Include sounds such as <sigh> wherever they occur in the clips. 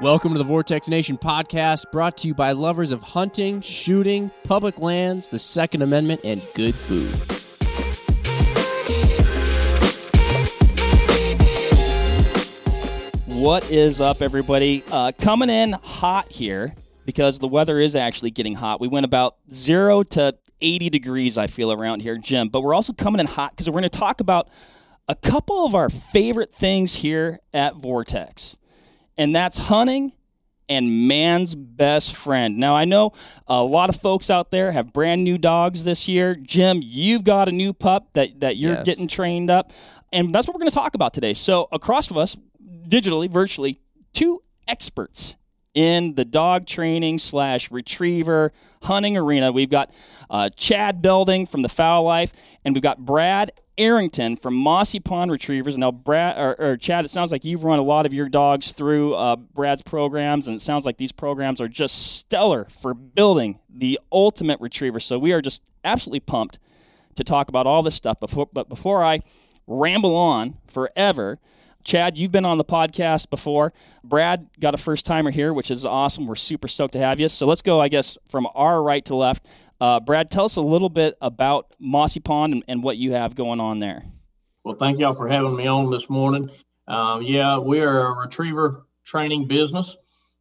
Welcome to the Vortex Nation podcast, brought to you by lovers of hunting, shooting, public lands, the Second Amendment, and good food. What is up, everybody? Uh, coming in hot here because the weather is actually getting hot. We went about zero to 80 degrees, I feel, around here, Jim. But we're also coming in hot because we're going to talk about a couple of our favorite things here at Vortex and that's hunting and man's best friend. Now, I know a lot of folks out there have brand new dogs this year. Jim, you've got a new pup that, that you're Yes. getting trained up, and that's what we're going to talk about today. So, across from us, digitally, virtually, two experts in the dog training slash retriever hunting arena. We've got uh, Chad Belding from the Fowl Life, and we've got Brad Arrington from Mossy Pond Retrievers. Now, Brad or, or Chad, it sounds like you've run a lot of your dogs through uh, Brad's programs, and it sounds like these programs are just stellar for building the ultimate retriever. So we are just absolutely pumped to talk about all this stuff. Before, but before I ramble on forever, Chad, you've been on the podcast before. Brad got a first timer here, which is awesome. We're super stoked to have you. So let's go, I guess, from our right to left. Uh, Brad, tell us a little bit about Mossy Pond and, and what you have going on there. Well, thank y'all for having me on this morning. Um, yeah, we are a retriever training business.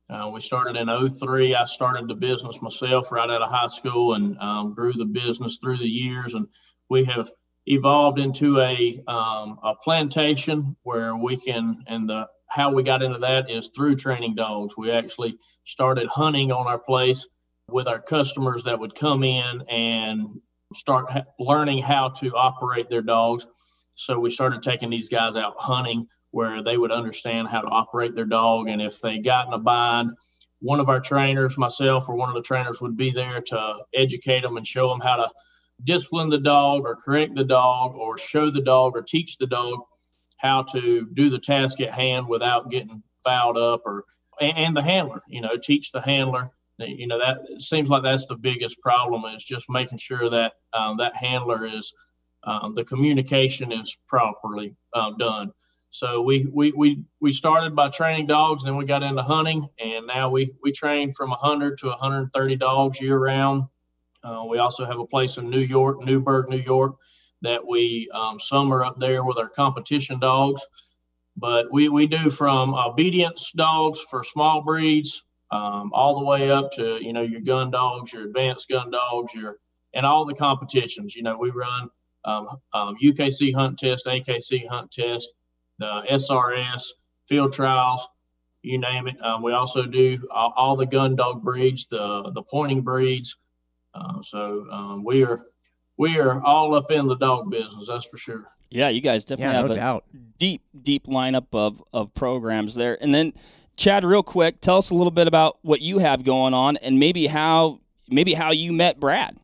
Uh, we started in 03. I started the business myself right out of high school and um, grew the business through the years. And we have evolved into a, um, a plantation where we can, and the how we got into that is through training dogs. We actually started hunting on our place with our customers that would come in and start ha- learning how to operate their dogs. So we started taking these guys out hunting where they would understand how to operate their dog. And if they got in a bind, one of our trainers, myself or one of the trainers, would be there to educate them and show them how to discipline the dog or correct the dog or show the dog or teach the dog how to do the task at hand without getting fouled up or and, the handler, you know, teach the handler. You know, that seems like that's the biggest problem is just making sure that um, that handler is um, the communication is properly uh, done. So we, we we we started by training dogs, then we got into hunting, and now we we train from 100 to 130 dogs year round. Uh, we also have a place in New York, Newburgh, New York, that we um, summer up there with our competition dogs. But we we do from obedience dogs for small breeds, um, all the way up to you know your gun dogs, your advanced gun dogs, your and all the competitions. You know we run um, um, UKC hunt test, AKC hunt test, the SRS field trials, you name it. Um, we also do all, all the gun dog breeds, the the pointing breeds. Uh, so um, we are we are all up in the dog business, that's for sure. Yeah, you guys definitely Yeah, have no a doubt. deep, deep lineup of, of programs there. And then, Chad, real quick, tell us a little bit about what you have going on and maybe how maybe how you met Brad.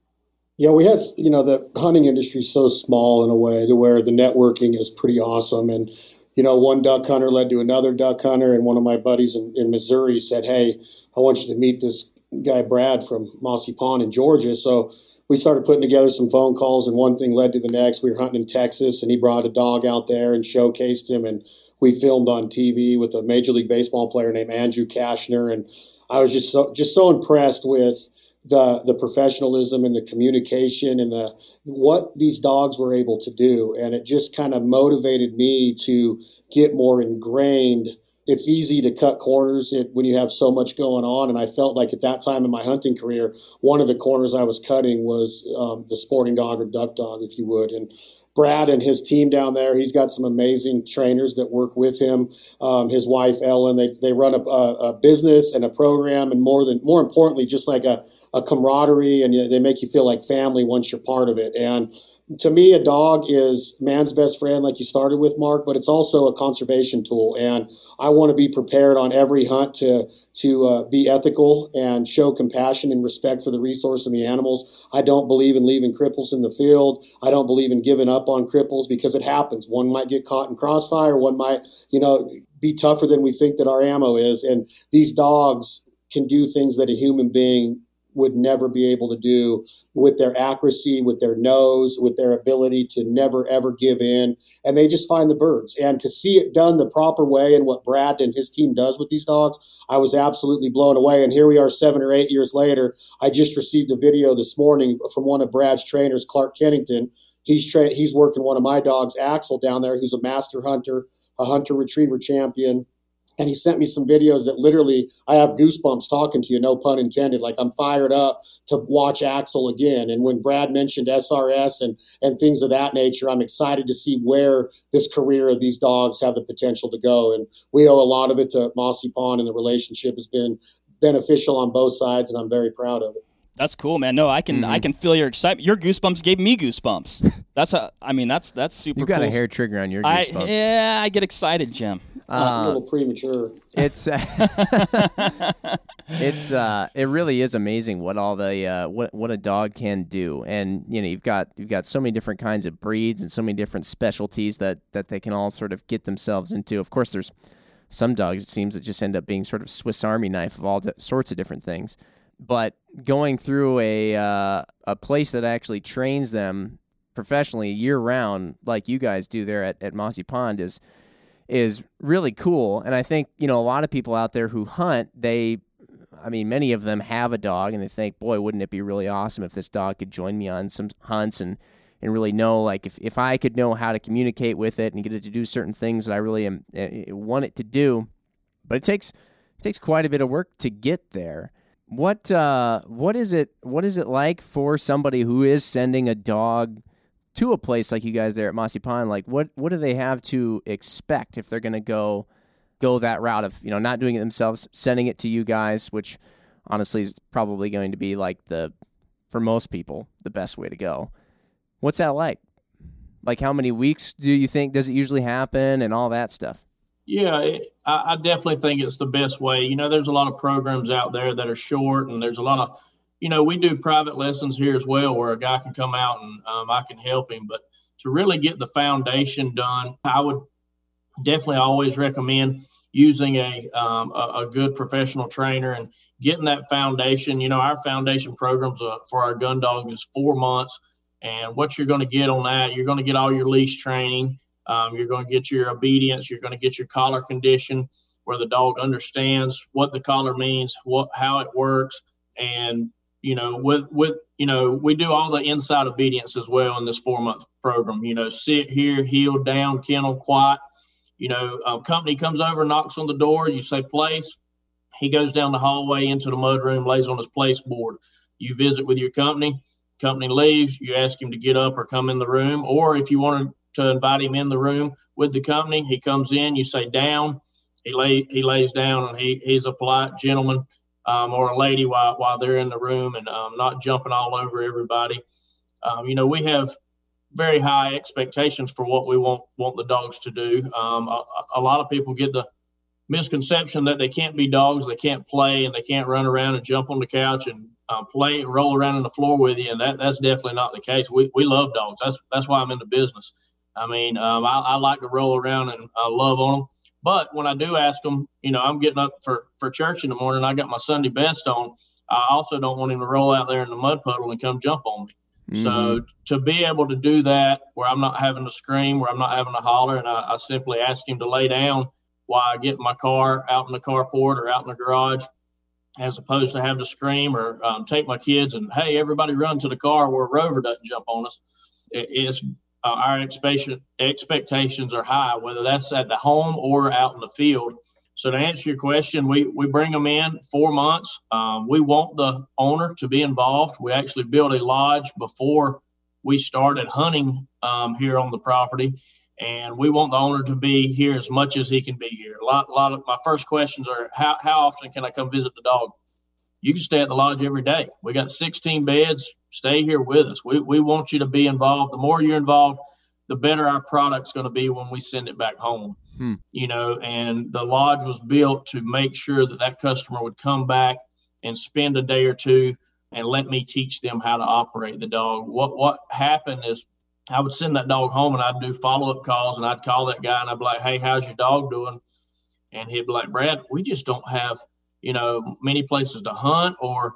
Yeah, we had, you know, the hunting industry is so small in a way to where the networking is pretty awesome. And, you know, one duck hunter led to another duck hunter. And one of my buddies in, in Missouri said, Hey, I want you to meet this guy, Brad from Mossy Pond in Georgia. So we started putting together some phone calls, and one thing led to the next. We were hunting in Texas, and he brought a dog out there and showcased him. And we filmed on TV with a Major League Baseball player named Andrew Cashner. And I was just so, just so impressed with the the professionalism and the communication and the what these dogs were able to do and it just kind of motivated me to get more ingrained it's easy to cut corners when you have so much going on and i felt like at that time in my hunting career one of the corners i was cutting was um, the sporting dog or duck dog if you would and Brad and his team down there. He's got some amazing trainers that work with him. Um, his wife Ellen. They they run a, a, a business and a program, and more than more importantly, just like a a camaraderie, and they make you feel like family once you're part of it. And to me, a dog is man's best friend, like you started with, Mark. But it's also a conservation tool, and I want to be prepared on every hunt to to uh, be ethical and show compassion and respect for the resource and the animals. I don't believe in leaving cripples in the field. I don't believe in giving up on cripples because it happens. One might get caught in crossfire. One might, you know, be tougher than we think that our ammo is. And these dogs can do things that a human being would never be able to do with their accuracy, with their nose, with their ability to never ever give in. And they just find the birds. And to see it done the proper way and what Brad and his team does with these dogs, I was absolutely blown away. And here we are seven or eight years later. I just received a video this morning from one of Brad's trainers, Clark Kennington. He's tra- he's working one of my dogs, Axel, down there, who's a master hunter, a hunter retriever champion and he sent me some videos that literally I have goosebumps talking to you, no pun intended. Like I'm fired up to watch Axel again. And when Brad mentioned SRS and and things of that nature, I'm excited to see where this career of these dogs have the potential to go. And we owe a lot of it to Mossy Pond, and the relationship has been beneficial on both sides, and I'm very proud of it. That's cool, man. No, I can mm-hmm. I can feel your excitement. Your goosebumps gave me goosebumps. <laughs> That's a. I mean, that's that's super. You got cool. a hair trigger on your goosebumps. I, yeah, I get excited, Jim. Uh, a little premature. It's uh, <laughs> it's uh, it really is amazing what all the uh, what what a dog can do, and you know you've got you've got so many different kinds of breeds and so many different specialties that that they can all sort of get themselves into. Of course, there's some dogs it seems that just end up being sort of Swiss Army knife of all sorts of different things, but going through a uh, a place that actually trains them professionally year round, like you guys do there at, at Mossy Pond, is is really cool. And I think, you know, a lot of people out there who hunt, they, I mean, many of them have a dog and they think, boy, wouldn't it be really awesome if this dog could join me on some hunts and, and really know, like, if, if I could know how to communicate with it and get it to do certain things that I really am, uh, want it to do. But it takes, it takes quite a bit of work to get there. What uh, what is it? What is it like for somebody who is sending a dog to a place like you guys there at Mossy Pond, like what what do they have to expect if they're going to go go that route of you know not doing it themselves, sending it to you guys, which honestly is probably going to be like the for most people the best way to go. What's that like? Like how many weeks do you think does it usually happen and all that stuff? Yeah, it, I, I definitely think it's the best way. You know, there's a lot of programs out there that are short, and there's a lot of you know, we do private lessons here as well where a guy can come out and um, I can help him. But to really get the foundation done, I would definitely always recommend using a, um, a, a, good professional trainer and getting that foundation. You know, our foundation programs uh, for our gun dog is four months. And what you're going to get on that, you're going to get all your leash training. Um, you're going to get your obedience. You're going to get your collar condition where the dog understands what the collar means, what how it works, and you know, with with you know, we do all the inside obedience as well in this four month program. You know, sit here, heel down, kennel, quiet. You know, a company comes over, knocks on the door. You say place. He goes down the hallway into the mud room, lays on his place board. You visit with your company. Company leaves. You ask him to get up or come in the room, or if you wanted to invite him in the room with the company, he comes in. You say down. He lay he lays down, and he he's a polite gentleman um, or a lady while, while they're in the room and um, not jumping all over everybody. Um, you know, we have very high expectations for what we want want the dogs to do. Um, a, a, lot of people get the misconception that they can't be dogs, they can't play, and they can't run around and jump on the couch and uh, play and roll around on the floor with you. And that, that's definitely not the case. We, we love dogs. That's that's why I'm in the business. I mean, um, I, I, like to roll around and uh, love on them. But when I do ask them, you know, I'm getting up for, for church in the morning. I got my Sunday best on. I also don't want him to roll out there in the mud puddle and come jump on me. Mm-hmm. So to be able to do that where I'm not having to scream, where I'm not having to holler, and I, I simply ask him to lay down while I get my car out in the carport or out in the garage, as opposed to have to scream or um, take my kids and hey, everybody run to the car where Rover doesn't jump on us. It, it's uh, our expectation expectations are high, whether that's at the home or out in the field. So to answer your question, we we bring them in four months. Um, we want the owner to be involved. We actually built a lodge before we started hunting um, here on the property, and we want the owner to be here as much as he can be here. A lot, a lot of my first questions are how how often can I come visit the dog? You can stay at the lodge every day. We got 16 beds stay here with us. We, we want you to be involved. The more you're involved, the better our product's going to be when we send it back home. Hmm. You know, and the lodge was built to make sure that that customer would come back and spend a day or two and let me teach them how to operate the dog. What what happened is I would send that dog home and I'd do follow up calls and I'd call that guy and I'd be like, "Hey, how's your dog doing?" And he'd be like, "Brad, we just don't have you know many places to hunt or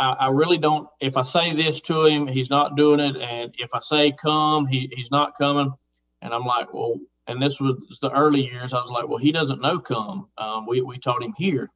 I, I, really don't. If I say this to him, he's not doing it, and if I say come, he, he's not coming. And I'm like, well, and this was the early years. I was like, well, he doesn't know come. Um, we we taught him here.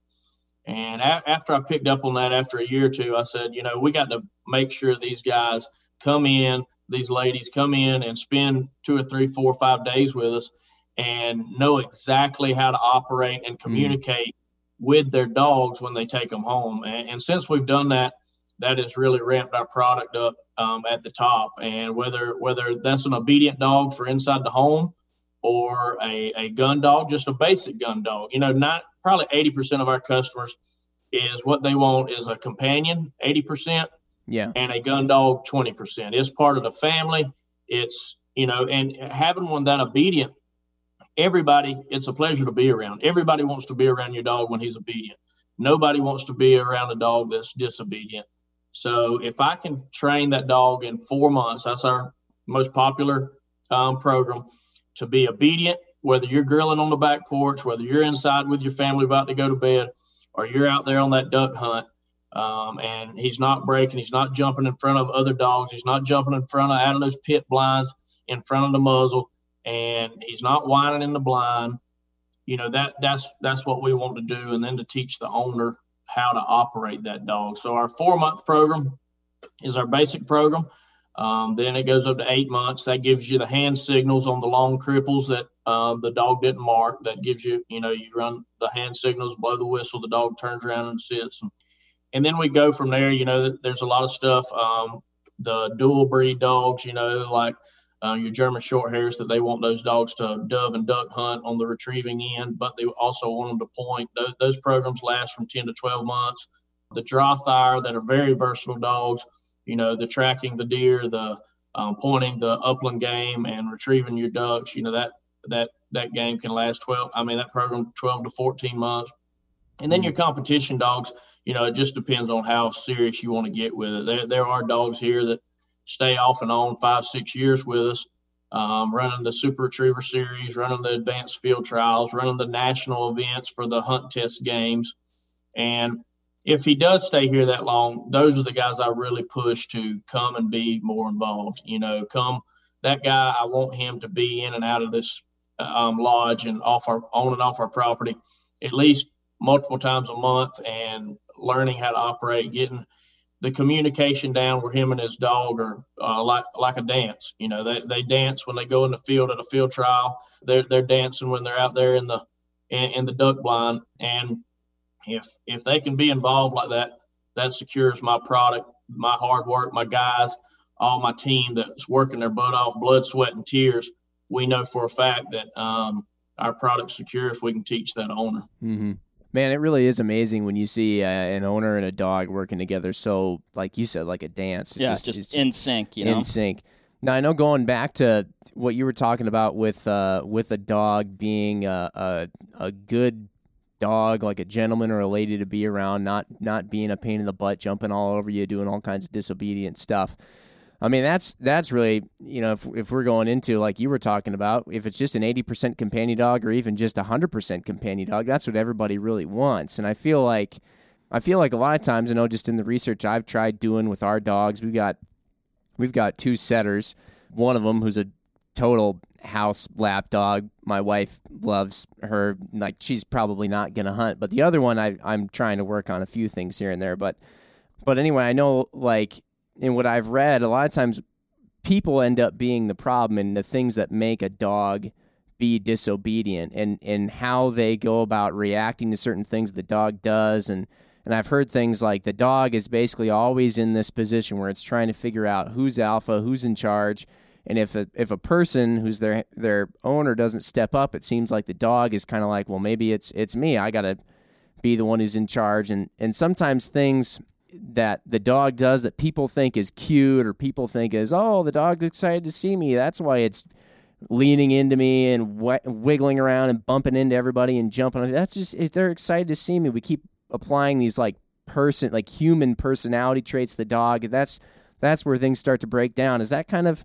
And a- after I picked up on that, after a year or two, I said, you know, we got to make sure these guys come in, these ladies come in and spend two or three, four or five days with us, and know exactly how to operate and mm-hmm. communicate. With their dogs when they take them home. And, and since we've done that, that has really ramped our product up um, at the top. And whether whether that's an obedient dog for inside the home or a, a gun dog, just a basic gun dog, you know, not probably 80% of our customers is what they want is a companion, 80%. Yeah. And a gun dog, 20%. It's part of the family. It's, you know, and having one that obedient everybody, it's a pleasure to be around. Everybody wants to be around your dog when he's obedient. Nobody wants to be around a dog that's disobedient. So if I can train that dog in four months, that's our most popular um, program, to be obedient, whether you're grilling on the back porch, whether you're inside with your family about to go to bed, or you're out there on that duck hunt, um, and he's not breaking, he's not jumping in front of other dogs, he's not jumping in front of out of those pit blinds in front of the muzzle and he's not whining in the blind. You know that that's that's what we want to do, and then to teach the owner how to operate that dog. So our four month program is our basic program. Um, then it goes up to eight months. That gives you the hand signals on the long cripples that um, the dog didn't mark. That gives you, you know, you run the hand signals, blow the whistle, the dog turns around and sits. And, and then we go from there. You know, there's a lot of stuff. Um, the dual breed dogs, you know, like uh, your German short hairs that they want those dogs to dove and duck hunt on the retrieving end, but they also want them to point. Those, those programs last from 10 to 12 months. The dry fire that are very versatile dogs, you know, the tracking the deer, the um, pointing the upland game and retrieving your ducks, you know, that that that game can last 12. I mean, that program 12 to 14 months. And then your mm-hmm. competition dogs, you know, it just depends on how serious you want to get with it. There, there are dogs here that stay off and on five, six years with us, um, running the Super Retriever Series, running the advanced field trials, running the national events for the hunt test games. And if he does stay here that long, those are the guys I really push to come and be more involved. You know, come that guy, I want him to be in and out of this um, lodge and off our on and off our property at least multiple times a month and learning how to operate, getting the communication down where him and his dog are uh, like like a dance. You know, they, they dance when they go in the field at a field trial. They're they're dancing when they're out there in the in, in the duck blind. And if if they can be involved like that, that secures my product, my hard work, my guys, all my team that's working their butt off, blood, sweat, and tears. We know for a fact that um, our product secure if we can teach that owner. Mm-hmm. Man, it really is amazing when you see uh, an owner and a dog working together. So, like you said, like a dance. It's yeah, just, just, just in sync. You know, in sync. Now I know going back to what you were talking about with uh, with a dog being a, a, a good dog, like a gentleman or a lady to be around, not not being a pain in the butt, jumping all over you, doing all kinds of disobedient stuff. I mean, that's that's really you know if if we're going into like you were talking about, if it's just an eighty percent companion dog or even just a hundred percent companion dog, that's what everybody really wants. And I feel like I feel like a lot of times, I know just in the research I've tried doing with our dogs, we've got we've got two setters. One of them who's a total house lap dog. My wife loves her. Like she's probably not gonna hunt, but the other one I I'm trying to work on a few things here and there. But but anyway, I know like in what I've read, a lot of times people end up being the problem and the things that make a dog be disobedient and, and how they go about reacting to certain things the dog does. And and I've heard things like the dog is basically always in this position where it's trying to figure out who's alpha, who's in charge, and if a, if a person who's their their owner doesn't step up, it seems like the dog is kind of like, well, maybe it's it's me. I got to be the one who's in charge. And and sometimes things that the dog does that people think is cute or people think is oh the dog's excited to see me. That's why it's leaning into me and wiggling around and bumping into everybody and jumping that's just they're excited to see me. We keep applying these like person like human personality traits to the dog. That's that's where things start to break down. Is that kind of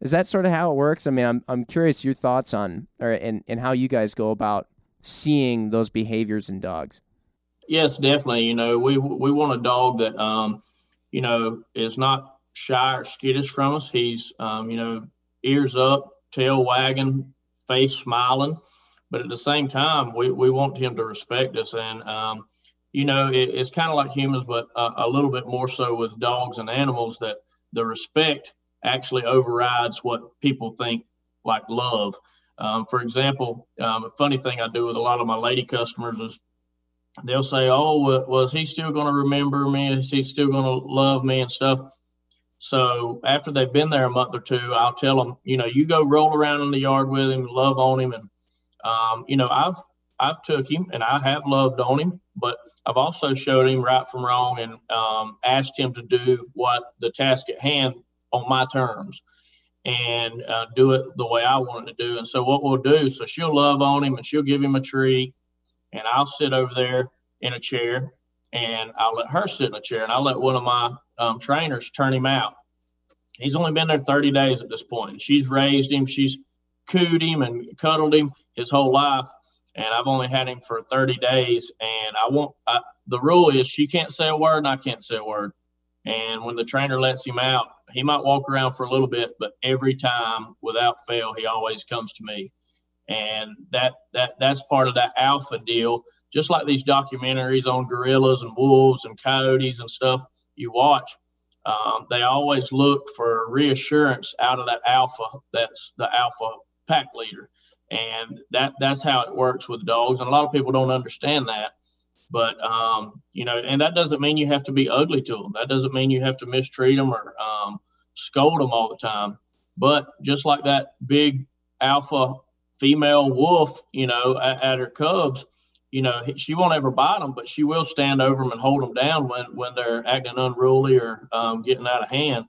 is that sort of how it works? I mean i'm, I'm curious your thoughts on or and, and how you guys go about seeing those behaviors in dogs Yes, definitely. You know, we we want a dog that um, you know, is not shy or skittish from us. He's um, you know, ears up, tail wagging, face smiling. But at the same time, we, we want him to respect us. And, um, you know, it, it's kind of like humans, but a, a little bit more so with dogs and animals that the respect actually overrides what people think like love. Um, for example, um, a funny thing I do with a lot of my lady customers is they'll say, "Oh, was he still going to remember me? Is he still going to love me and stuff?" So after they've been there a month or two, I'll tell them, you know, you go roll around in the yard with him, love on him, and um, you know, I've I've took him and I have loved on him, but I've also showed him right from wrong and um, asked him to do what the task at hand on my terms and uh, do it the way I want it to do. And so what we'll do, so she'll love on him and she'll give him a treat, and I'll sit over there in a chair and I'll let her sit in a chair and I'll let one of my um, trainers turn him out. He's only been there 30 days at this point. She's raised him. She's cooed him and cuddled him his whole life. And I've only had him for 30 days. And I won't, I, the rule is she can't say a word and I can't say a word. And when the trainer lets him out, he might walk around for a little bit, but every time without fail, he always comes to me. And that, that, that's part of that alpha deal. Just like these documentaries on gorillas and wolves and coyotes and stuff you watch, um, they always look for reassurance out of that alpha that's the alpha pack leader. And that that's how it works with dogs. And a lot of people don't understand that. But um, you know and that doesn't mean you have to be ugly to them that doesn't mean you have to mistreat them or um, scold them all the time. But just like that big alpha female wolf you know at, at her cubs you know she won't ever bite them but she will stand over them and hold them down when when they're acting unruly or um, getting out of hand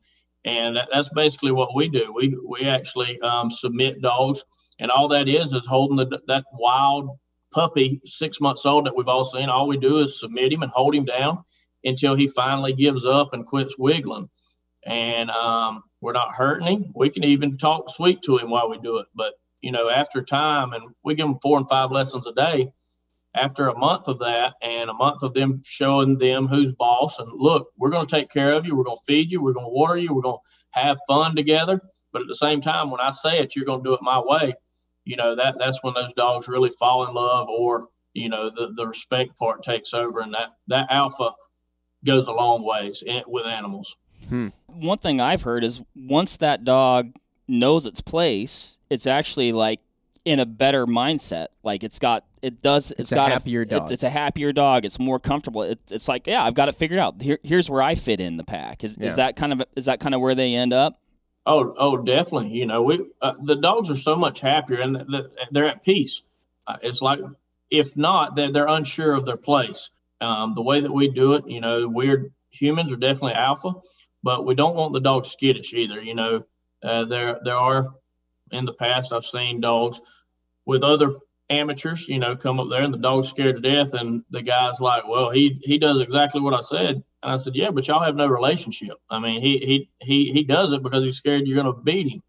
and that, that's basically what we do we we actually um, submit dogs and all that is is holding the, that wild puppy, six months old that we've all seen. All we do is submit him and hold him down until he finally gives up and quits wiggling. And um, we're not hurting him. We can even talk sweet to him while we do it. But you know, after time, and we give them four and five lessons a day. After a month of that, and a month of them showing them who's boss, and look, we're going to take care of you. We're going to feed you. We're going to water you. We're going to have fun together. But at the same time, when I say it, you're going to do it my way you know that that's when those dogs really fall in love or you know the, the respect part takes over and that that alpha goes a long ways in, with animals hmm. one thing i've heard is once that dog knows its place it's actually like in a better mindset like it's got it does it's, it's got a happier a, dog it's, it's, a happier dog it's more comfortable it, it's like yeah i've got it figured out Here, here's where i fit in the pack is, yeah. is that kind of is that kind of where they end up Oh, oh, definitely. You know, we uh, the dogs are so much happier and they're at peace. Uh, it's like, if not, they're they're unsure of their place. Um, the way that we do it, you know, we're humans are definitely alpha, but we don't want the dog skittish either. You know, uh, there there are in the past I've seen dogs with other amateurs, you know, come up there and the dog's scared to death, and the guy's like, "Well, he he does exactly what I said." And I said, "Yeah, but y'all have no relationship. I mean, he he he he does it because he's scared you're going to beat him.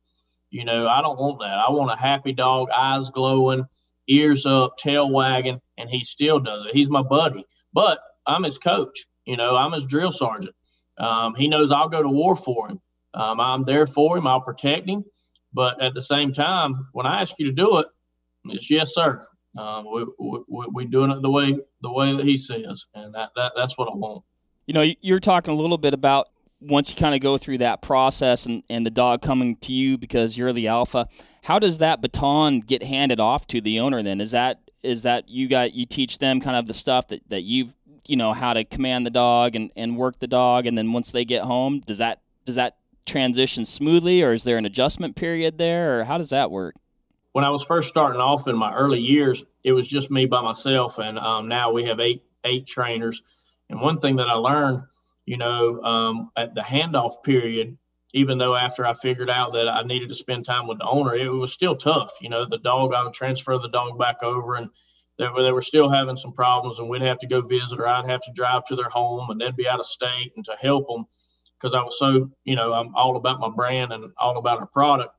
You know, I don't want that. I want a happy dog, eyes glowing, ears up, tail wagging, and he still does it. He's my buddy, but I'm his coach. You know, I'm his drill sergeant. Um, he knows I'll go to war for him. Um, I'm there for him. I'll protect him. But at the same time, when I ask you to do it, it's yes, sir. Um, we, we, we doing it the way the way that he says, and that, that that's what I want you know, you're talking a little bit about once you kind of go through that process and, and the dog coming to you because you're the alpha, how does that baton get handed off to the owner then? Is that is that you got you teach them kind of the stuff that, that you've you know, how to command the dog and, and work the dog and then once they get home, does that does that transition smoothly or is there an adjustment period there or how does that work? When I was first starting off in my early years, it was just me by myself and um, now we have eight eight trainers and one thing that I learned, you know, um, at the handoff period, even though after I figured out that I needed to spend time with the owner, it was still tough. You know, the dog, I would transfer the dog back over and they were, they were still having some problems and we'd have to go visit or I'd have to drive to their home and they'd be out of state and to help them because I was so, you know, I'm all about my brand and all about our product.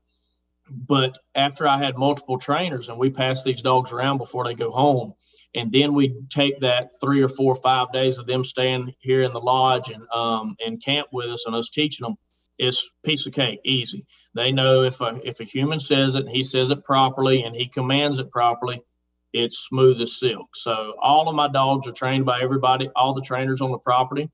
but after I had multiple trainers and we pass these dogs around before they go home, and then we take that three or four or five days of them staying here in the lodge and um, and camp with us and us teaching them it's piece of cake easy. They know if a if a human says it and he says it properly and he commands it properly it's smooth as silk. So all of my dogs are trained by everybody all the trainers on the property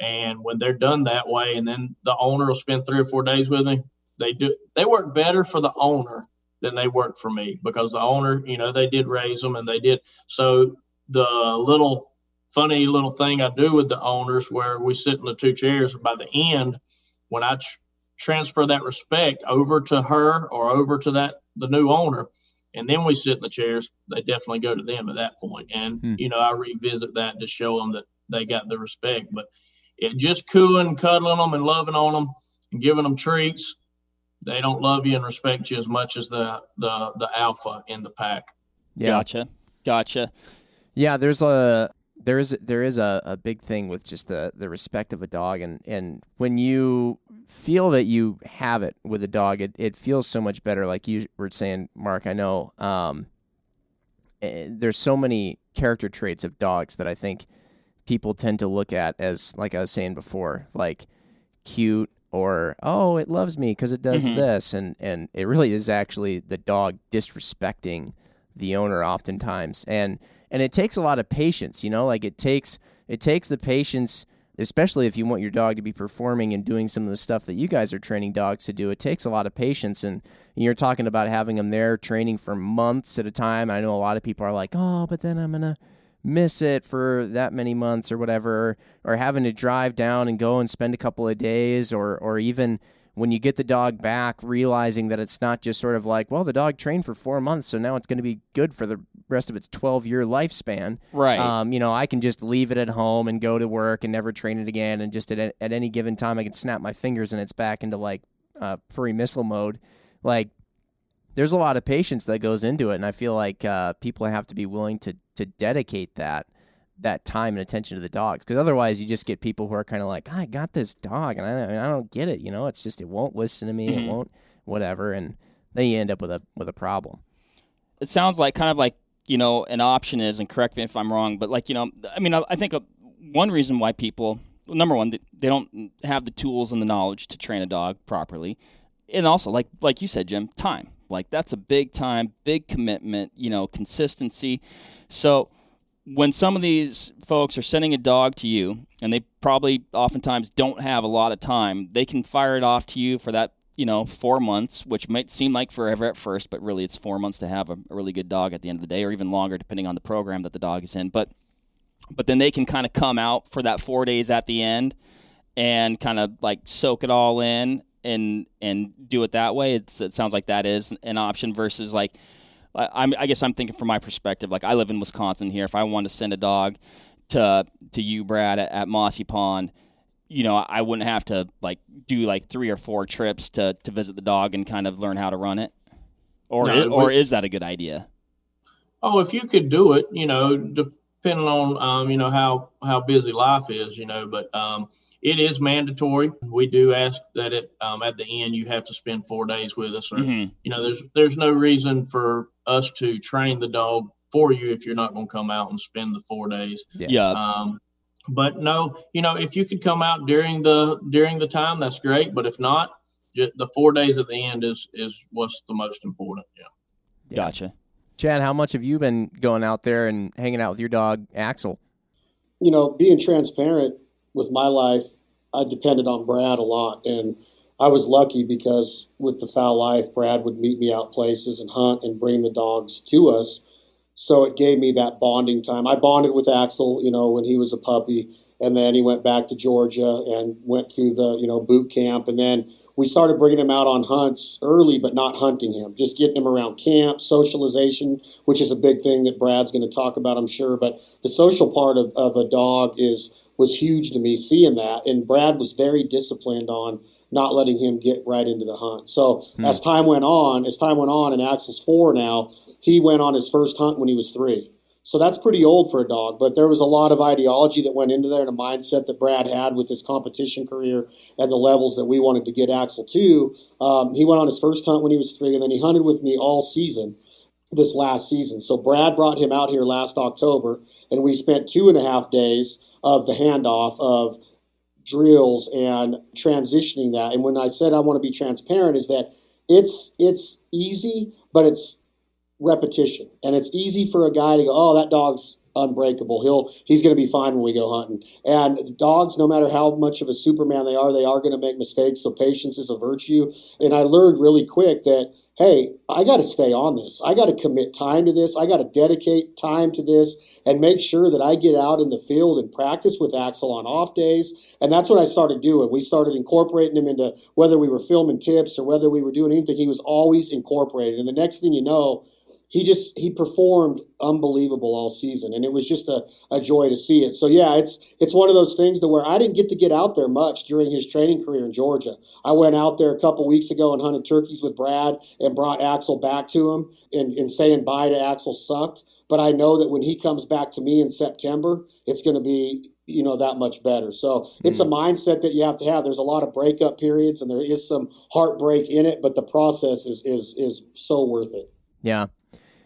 and when they're done that way and then the owner will spend three or four days with me they do they work better for the owner than they work for me because the owner, you know, they did raise them and they did. So the little funny little thing I do with the owners where we sit in the two chairs by the end, when I tr- transfer that respect over to her or over to that the new owner, and then we sit in the chairs, they definitely go to them at that point. And hmm. you know, I revisit that to show them that they got the respect. But it just cooing, cuddling them, and loving on them, and giving them treats they don't love you and respect you as much as the the the alpha in the pack. Yeah. Gotcha. Gotcha. Yeah, there's a there is there is a, a big thing with just the, the respect of a dog and, and when you feel that you have it with a dog it, it feels so much better like you were saying Mark I know um, eh, there's so many character traits of dogs that I think people tend to look at as like I was saying before like cute or oh it loves me because it does mm-hmm. this. And and it really is actually the dog disrespecting the owner oftentimes. And and it takes a lot of patience you know? Like it takes it takes the patience especially if you want your dog to be performing and doing some of the stuff that you guys are training dogs to do it takes a lot of patience. And you're talking about having them there training for months at a time. I know a lot of people are like oh but then i'm gonna miss it for that many months or whatever, or having to drive down and go and spend a couple of days, or or even when you get the dog back, realizing that it's not just sort of like, well, the dog trained for four months, so now it's going to be good for the rest of its 12 year lifespan. Right. Um, you know, I can just leave it at home and go to work and never train it again. And just at, at any given time, I can snap my fingers and it's back into like uh, furry missile mode. Like, there's a lot of patience that goes into it. And I feel like uh, people have to be willing to to dedicate that that time and attention to the dogs. Because otherwise you just get people who are kind of like I got this dog and I don't, I don't get it you know? It's just it won't listen to me mm-hmm. it won't whatever and then you end up with a with a problem. It sounds like kind of like you know an option is and correct me if I'm wrong but like you know I mean I, I think a, one reason why people number one they don't have the tools and the knowledge to train a dog properly and also like like you said Jim time like that's a big time, big commitment, you know, consistency. So when some of these folks are sending a dog to you and they probably oftentimes don't have a lot of time, they can fire it off to you for that, you know, four months, which might seem like forever at first, but really it's four months to have a, a really good dog at the end of the day, or even longer depending on the program that the dog is in. But but then they can kind of come out for that four days at the end and kind of like soak it all in and and do it that way. It's, it sounds like that is an option versus like I'm, I guess I'm thinking from my perspective. Like I live in Wisconsin here. If I want to send a dog to to you, Brad, at, at Mossy Pond, you know, I wouldn't have to like do like three or four trips to to visit the dog and kind of learn how to run it. Or no, is, or is that a good idea? Oh, if you could do it, you know, depending on um, you know how how busy life is, you know, but um, it is mandatory. We do ask that it um, at the end you have to spend four days with us, or mm-hmm. you know, there's there's no reason for us to train the dog for you if you're not going to come out and spend the four days. Yeah. Um, but no, you know, if you could come out during the during the time, that's great. But if not, the four days at the end is is what's the most important. Yeah. yeah. Gotcha. Chad, how much have you been going out there and hanging out with your dog Axel? You know, being transparent, with my life, I depended on Brad a lot. And I was lucky because with the Fowl Life, Brad would meet me out places and hunt and bring the dogs to us. So it gave me that bonding time. I bonded with Axel, you know, when he was a puppy, and then he went back to Georgia and went through the, you know, boot camp. And then we started bringing him out on hunts early, but not hunting him, just getting him around camp, socialization, which is a big thing that Brad's going to talk about, I'm sure. But the social part of, of a dog is was huge to me seeing that. And Brad was very disciplined on not letting him get right into the hunt. So hmm. as time went on, as time went on, and Axel's four now, he went on his first hunt when he was three. So that's pretty old for a dog. But there was a lot of ideology that went into there and a mindset that Brad had with his competition career and the levels that we wanted to get Axel to. Um, he went on his first hunt when he was three, and then he hunted with me all season this last season. So Brad brought him out here last October, and we spent two and a half days of the handoff of drills and transitioning that. And when I said I want to be transparent, is that it's it's easy, but it's repetition, and it's easy for a guy to go, "Oh, that dog's unbreakable. He'll he's going to be fine when we go hunting." And dogs, no matter how much of a Superman they are, they are going to make mistakes. So patience is a virtue. And I learned really quick that hey, I got to stay on this. I got to commit time to this. I got to dedicate time to this and make sure that I get out in the field and practice with Axel on off days. And that's what I started doing. We started incorporating him into whether we were filming tips or whether we were doing anything, he was always incorporated. And the next thing you know, he just he performed unbelievable all season and it was just a, a joy to see it. So yeah it's it's one of those things that where i didn't get to get out there much during his training career in georgia. I went out there a couple weeks ago and hunted turkeys with brad and brought axel back to him and, and saying bye to axel sucked. But i know that when he comes back to me in september it's going to be you know that much better. So it's mm. a mindset that you have to have. There's a lot of breakup periods and there is some heartbreak in it but the process is is is so worth it. Yeah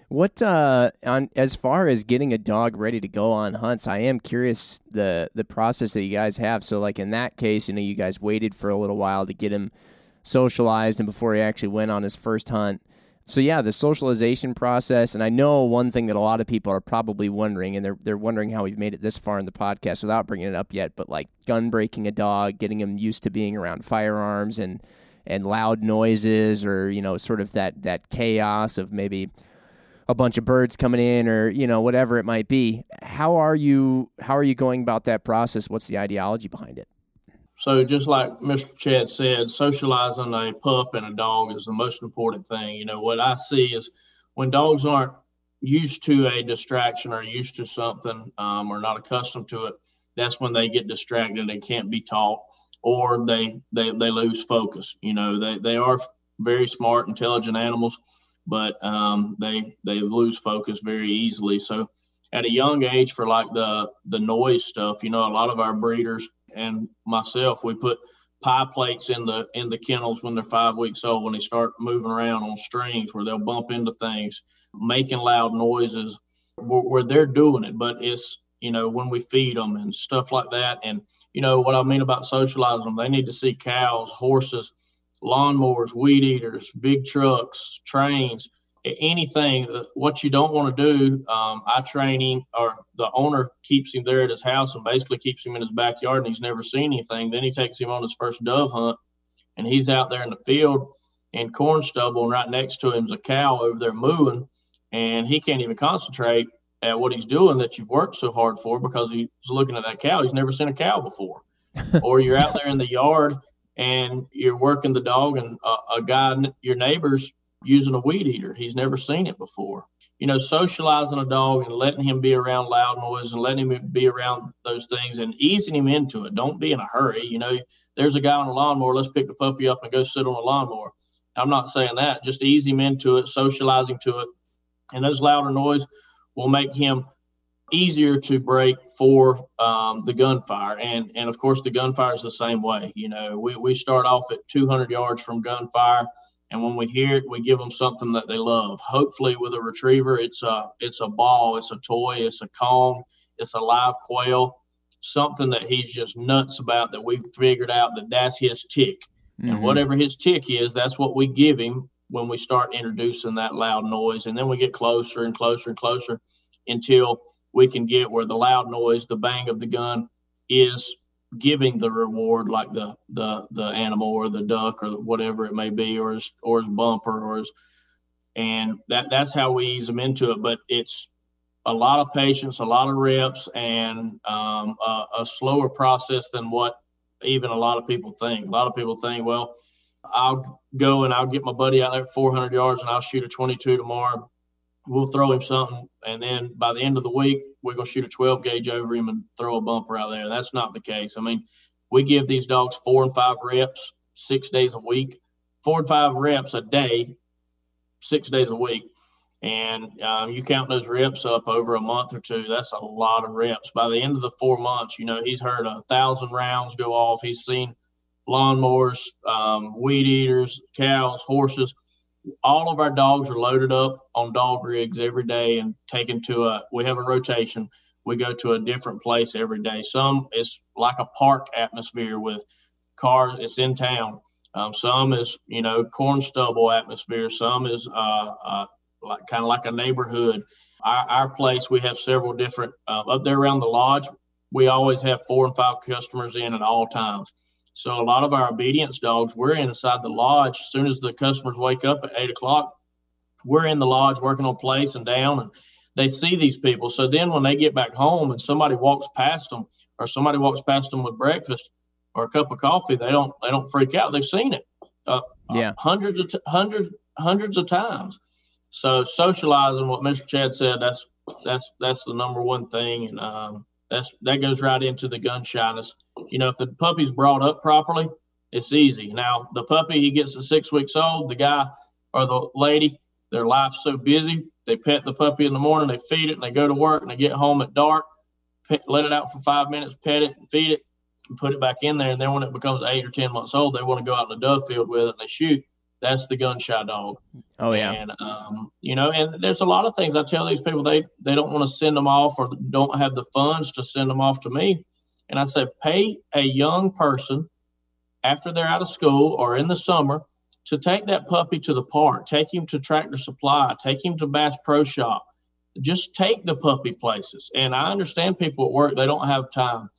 what uh, on as far as getting a dog ready to go on hunts? I am curious the the process that you guys have. So, like in that case, you know, you guys waited for a little while to get him socialized, and before he actually went on his first hunt. So yeah, the socialization process, and I know one thing that a lot of people are probably wondering, and they're they're wondering how we've made it this far in the podcast without bringing it up yet. But like gun breaking a dog, getting him used to being around firearms and and loud noises, or you know, sort of that that chaos of maybe a bunch of birds coming in or you know whatever it might be. How are you how are you going about that process? What's the ideology behind it? So just like mr chad said socializing a pup and a dog is the most important thing. You know what i see is when dogs aren't used to a distraction or used to something um, or not accustomed to it that's when they get distracted. And can't be taught or they they, they lose focus. You know they, they are very smart intelligent animals but um, they they lose focus very easily. So at a young age, for like the the noise stuff, you know, a lot of our breeders and myself, we put pie plates in the in the kennels when they're five weeks old when they start moving around on strings where they'll bump into things, making loud noises where, where they're doing it. But it's you know when we feed them and stuff like that. And you know what I mean about socializing them, they need to see cows, horses lawnmowers, weed eaters, big trucks, trains, anything. What you don't want to do, um, I train him, or the owner keeps him there at his house and basically keeps him in his backyard, and he's never seen anything. Then he takes him on his first dove hunt, and he's out there in the field in corn stubble, and right next to him is a cow over there mooing, and he can't even concentrate at what he's doing that you've worked so hard for because he's looking at that cow. He's never seen a cow before. <laughs> or you're out there in the yard and you're working the dog and a, a guy, your neighbor's using a weed eater. He's never seen it before. You know, socializing a dog and letting him be around loud noise and letting him be around those things and easing him into it. Don't be in a hurry. You know, there's a guy on a lawnmower. Let's pick the puppy up and go sit on the lawnmower. I'm not saying that. Just ease him into it, socializing to it. And those louder noise will make him easier to break for um, the gunfire. And and of course the gunfire is the same way. You know, we, we start off at 200 yards from gunfire, and when we hear it, we give them something that they love. Hopefully, with a retriever, it's a it's a ball, it's a toy, it's a cone, it's a live quail, something that he's just nuts about. That we've figured out that that's his tick, mm-hmm. and whatever his tick is, that's what we give him when we start introducing that loud noise, and then we get closer and closer and closer until we can get where the loud noise, the bang of the gun is giving the reward like the the the animal or the duck or whatever it may be or his or his bumper or his and that that's how we ease them into it. But it's a lot of patience a lot of reps and um, a, a slower process than what even a lot of people think. A lot of people think well i'll go and i'll get my buddy out there at 400 yards and i'll shoot a 22 tomorrow we'll throw him something, and then by the end of the week, we're gonna shoot a 12 gauge over him and throw a bumper out there. That's not the case. I mean, we give these dogs four and five reps six days a week, four and five reps a day, six days a week, And um, you count those reps up over a month or two, that's a lot of reps. By the end of the four months, you know, he's heard a thousand rounds go off. He's seen lawnmowers, um, weed eaters, cows, horses. All of our dogs are loaded up on dog rigs every day and taken to a, we have a rotation. We go to a different place every day. Some it's like a park atmosphere with cars, it's in town. Um, some is, you know, corn stubble atmosphere. Some is uh, uh, like kind of like a neighborhood. Our, our place, we have several different uh, up there around the lodge. We always have four and five customers in at all times. So a lot of our obedience dogs, we're inside the lodge. As soon as the customers wake up at eight o'clock, we're in the lodge working on place and down, and they see these people. So then when they get back home and somebody walks past them, or somebody walks past them with breakfast or a cup of coffee, they don't they don't freak out. They've seen it, uh, yeah, uh, hundreds of t- hundreds hundreds of times. So socializing, what Mr. Chad said, that's that's that's the number one thing, and um, that's that goes right into the gun shyness. You know, if the puppy's brought up properly, it's easy. Now the puppy, he gets to six weeks old. The guy or the lady, their life's so busy, they pet the puppy in the morning, they feed it, and they go to work, and they get home at dark, pet, let it out for five minutes, pet it, and feed it, and put it back in there. And then when it becomes eight or ten months old, they want to go out in the dove field with it and they shoot that's the gun shy dog. Oh yeah. And um, you know, and there's a lot of things I tell these people they they don't want to send them off or don't have the funds to send them off to me. And I said, pay a young person after they're out of school or in the summer to take that puppy to the park, take him to Tractor Supply, take him to Bass Pro Shop. Just take the puppy places. And I understand people at work, they don't have time,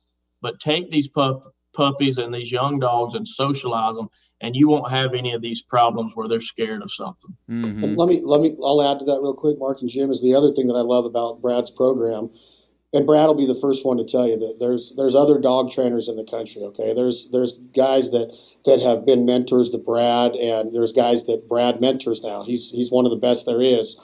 but take these pup, puppies and these young dogs and socialize them and you won't have any of these problems where they're scared of something. Mm-hmm. Let me let me I'll add to that real quick, Mark and Jim is the other thing that I love about Brad's program. And Brad will be the first one to tell you that there's there's other dog trainers in the country. Okay, there's there's guys that that have been mentors to Brad, and there's guys that Brad mentors now. He's he's one of the best there is.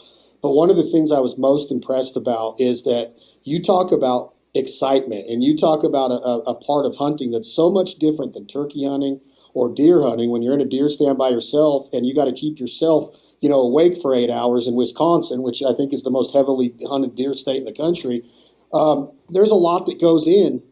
But one of the things I was most impressed about is that you talk about excitement and you talk about a, a part of hunting that's so much different than turkey hunting or deer hunting when you're in a deer stand by yourself and you got to keep yourself you know awake for eight hours in wisconsin which i think is the most heavily hunted deer state in the country um, there's a lot that goes in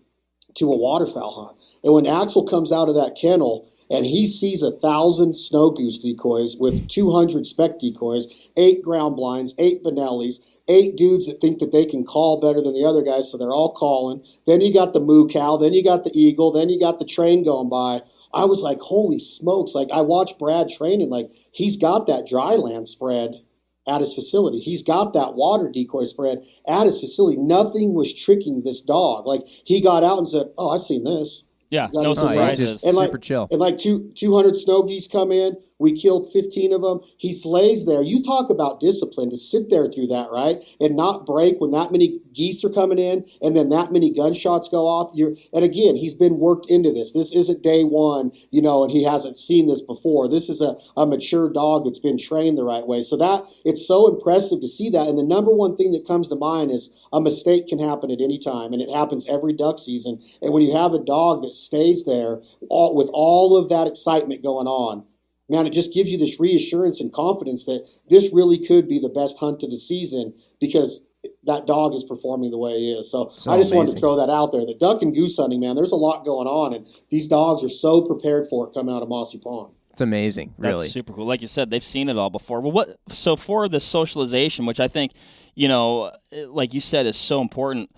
to a waterfowl hunt and when axel comes out of that kennel and he sees a thousand snow goose decoys with 200 speck decoys eight ground blinds eight benellis eight dudes that think that they can call better than the other guys, so they're all calling. Then you got the moo cow, then you got the eagle, then you got the train going by. I was like, holy smokes. Like I watched Brad training, like he's got that dry land spread at his facility. He's got that water decoy spread at his facility. Nothing was tricking this dog. Like he got out and said, Oh, I've seen this. Yeah, no surprises. Oh, yeah, and super chill. And like two, 200 snow geese come in. We killed 15 of them. He slays there. You talk about discipline to sit there through that, right? And not break when that many geese are coming in and then that many gunshots go off. You're, and again, he's been worked into this. This isn't day one, you know, and he hasn't seen this before. This is a, a mature dog that's been trained the right way. So that it's so impressive to see that. And the number one thing that comes to mind is a mistake can happen at any time, and it happens every duck season. And when you have a dog that stays there all, with all of that excitement going on, man, it just gives you this reassurance and confidence that this really could be the best hunt of the season because that dog is performing the way he is. So, so I just amazing. wanted to throw that out there. The duck and goose hunting, man, there's a lot going on, and these dogs are so prepared for it coming out of Mossy Pond. It's amazing, really. That's super cool. Like you said, they've seen it all before. Well, what? So for the socialization, which I think, you know, like you said, is so important.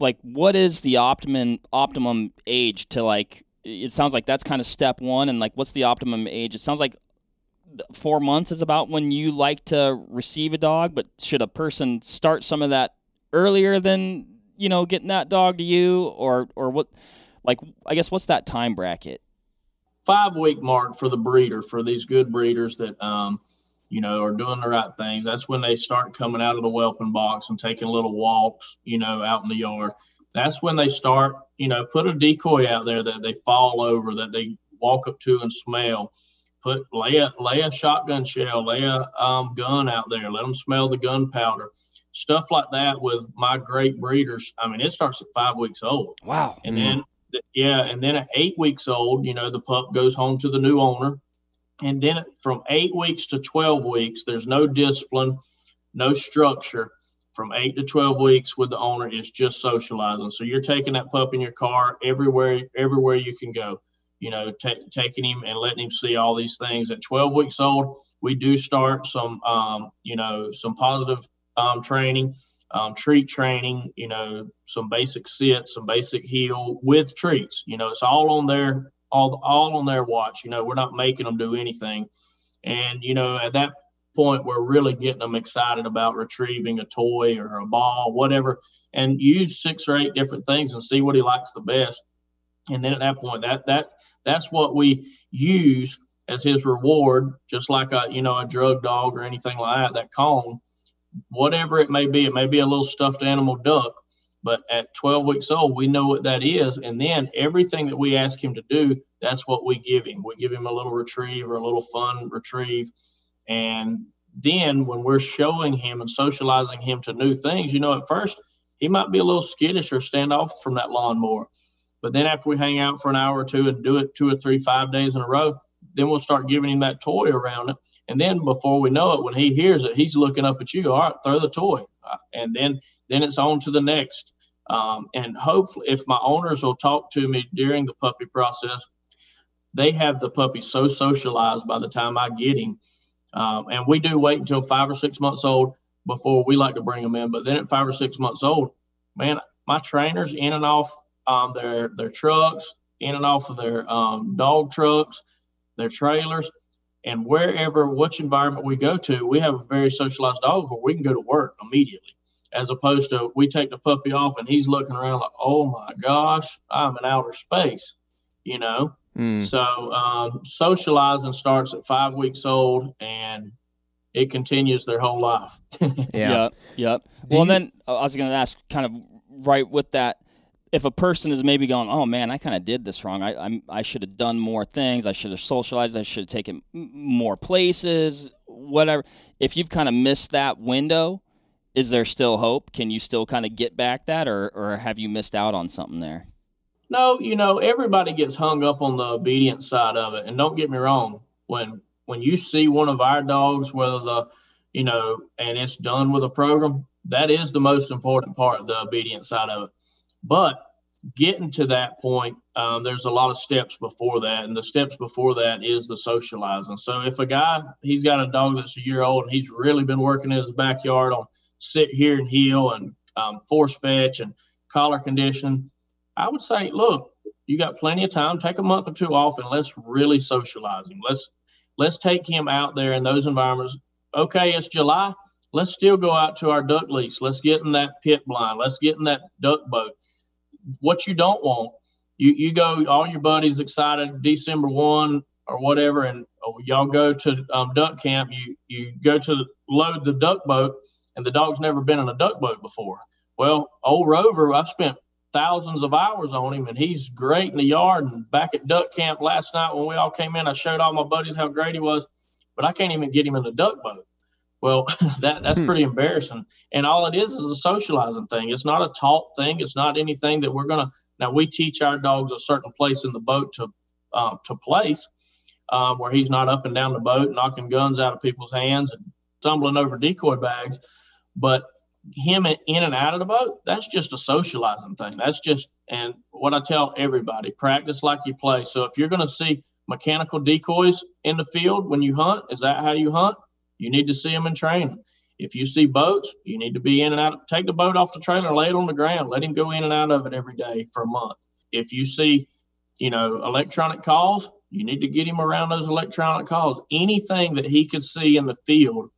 Like, what is the optimum optimum age to like it sounds like that's kind of step one and like what's the optimum age? It sounds like four months is about when you like to receive a dog but should a person start some of that earlier than you know getting that dog to you? Or or what like i guess what's that time bracket? Five week mark for the breeder for these good breeders that um you know are doing the right things. That's when they start coming out of the whelping box and taking little walks you know out in the yard that's when they start, you know, put a decoy out there that they fall over, that they walk up to and smell. Put lay a lay a shotgun shell, lay a um, gun out there, let them smell the gunpowder, stuff like that. With my great breeders, I mean, it starts at five weeks old. Wow! And mm-hmm. then yeah, and then at eight weeks old, you know, the pup goes home to the new owner, and then from eight weeks to twelve weeks, there's no discipline no structure from eight to 12 weeks with the owner is just socializing. So you're taking that pup in your car everywhere, everywhere you can go, you know, t- taking him and letting him see all these things at 12 weeks old. We do start some, um, you know, some positive um, training, um, treat training, you know, some basic sit, some basic heel with treats, you know, it's all on their, all, all on their watch. You know, we're not making them do anything. And, you know, at that point we're really getting them excited about retrieving a toy or a ball, whatever, and use six or eight different things and see what he likes the best. And then at that point, that that that's what we use as his reward, just like a you know a drug dog or anything like that. That cone, whatever it may be, it may be a little stuffed animal duck, but at 12 weeks old, we know what that is. And then everything that we ask him to do, that's what we give him. We give him a little retrieve or a little fun retrieve and then when we're showing him and socializing him to new things, you know, at first he might be a little skittish or stand off from that lawnmower. But then after we hang out for an hour or two and do it two or three, five days in a row, then we'll start giving him that toy around it. And then before we know it, when he hears it, he's looking up at you. All right, throw the toy, uh, and then then it's on to the next. Um, and hopefully, if my owners will talk to me during the puppy process, they have the puppy so socialized by the time I get him um, and we do wait until five or six months old before we like to bring them in. But then at five or six months old, man, my trainers in and off um, their their trucks, in and off of their um, dog trucks, their trailers, and wherever which environment we go to, we have a very socialized dog where we can go to work immediately. As opposed to we take the puppy off and he's looking around like, oh my gosh, I'm in outer space, you know. Mm. So um, socializing starts at five weeks old and it continues their whole life. <laughs> yeah. Yep. Yep. well, you, then I was going to ask kind of right with that. If a person is maybe going, oh man, I kind of did this wrong. I I'm, i should have done more things. I should have socialized. I should have taken more places. Whatever. If you've kind of missed that window, is there still hope? Can you still kind of get back that, or or have you missed out on something there? No, you know, everybody gets hung up on the obedience side of it. And don't get me wrong, when when you see one of our dogs, whether the, you know, and it's done with a program, that is the most important part, the obedience side of it. But getting to that point, um, there's a lot of steps before that, and the steps before that is the socializing. So if a guy he's got a dog that's a year old and he's really been working in his backyard on sit here and heel and um, force fetch and collar condition, I would say, look, you got plenty of time. Take a month or two off and let's really socialize him. Let's let's take him out there in those environments. Okay, it's July. Let's still go out to our duck lease. Let's get in that pit blind. Let's get in that duck boat. What you don't want, you you go. All your buddies excited December one or whatever, and oh, y'all go to um, duck camp. You you go to load the duck boat, and the dog's never been in a duck boat before. Well, old Rover, I've spent thousands of hours on him, and he's great in the yard. And back at duck camp last night when we all came in, I showed all my buddies how great he was, but I can't even get him in the duck boat. Well, <laughs> that that's hmm. pretty embarrassing. And all it is is a socializing thing. It's not a taught thing. It's not anything that we're gonna. Now we teach our dogs a certain place in the boat to uh, to place, uh, where he's not up and down the boat knocking guns out of people's hands and tumbling over decoy bags. But him in and out of the boat, that's just a socializing thing. That's just, and what I tell everybody, practice like you play. So if you're going to see mechanical decoys in the field when you hunt, is that how you hunt? You need to see them in training. If you see boats, you need to be in and out. Take the boat off the trailer, lay it on the ground, let him go in and out of it every day for a month. If you see, you know, electronic calls, you need to get him around those electronic calls. Anything that he could see in the field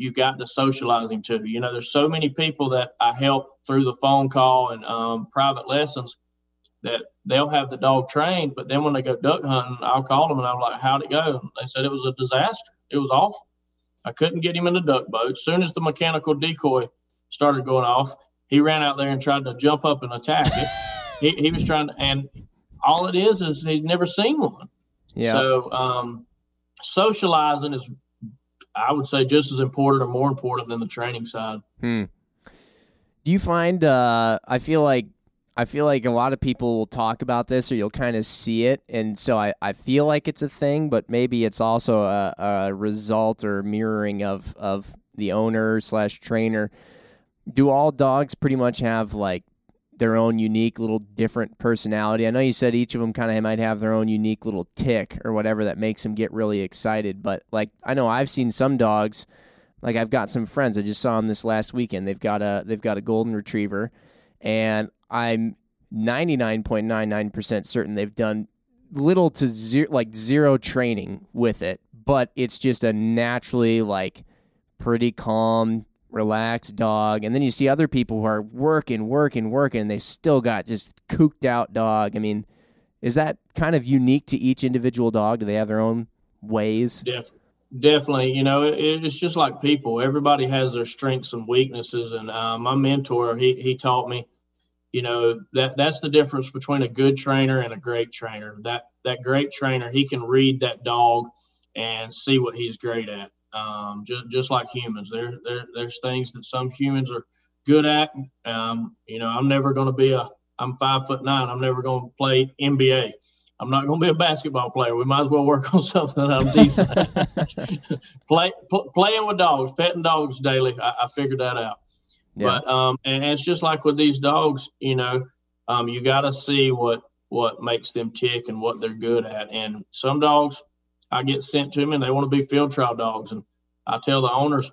you got to socialize him to. You know, there's so many people that I help through the phone call and um, private lessons that they'll have the dog trained, but then when they go duck hunting, I'll call them and I'm like, "How'd it go?" And they said it was a disaster. It was awful. I couldn't get him in the duck boat. As soon as the mechanical decoy started going off, he ran out there and tried to jump up and attack it. he, he was trying to, and all it is is he's never seen one. Yeah. So um, socializing is I would say just as important or more important than the training side. Hmm. Do you find? Uh, I feel like I feel like a lot of people will talk about this, or you'll kind of see it, and so I, I feel like it's a thing, but maybe it's also a, a result or mirroring of of the owner slash trainer. Do all dogs pretty much have like their own unique little different personality? I know you said each of them kind of might have their own unique little tick or whatever that makes them get really excited. But like I know I've seen some dogs, like I've got some friends. I just saw them this last weekend. They've got a they've got a golden retriever, and I'm 99.99% certain they've done little to zero, like zero training with it, but it's just a naturally like pretty calm, relaxed dog. And then you see other people who are working, working, working, and they still got just cooked out dog. I mean, is that kind of unique to each individual dog? Do they have their own ways? Def- definitely. You know, it, it's just like people. Everybody has their strengths and weaknesses. And uh, my mentor, he he taught me you know that that's the difference between a good trainer and a great trainer that that great trainer he can read that dog and see what he's great at um, just, just like humans there, there there's things that some humans are good at um, you know i'm never going to be a i'm five foot nine i'm never going to play nba i'm not going to be a basketball player we might as well work <laughs> on something that i'm decent <laughs> play pl- playing with dogs petting dogs daily I, I figured that out yeah. But um, and it's just like with these dogs, you know, um, you got to see what what makes them tick and what they're good at. And some dogs, I get sent to them and they want to be field trial dogs, and I tell the owners,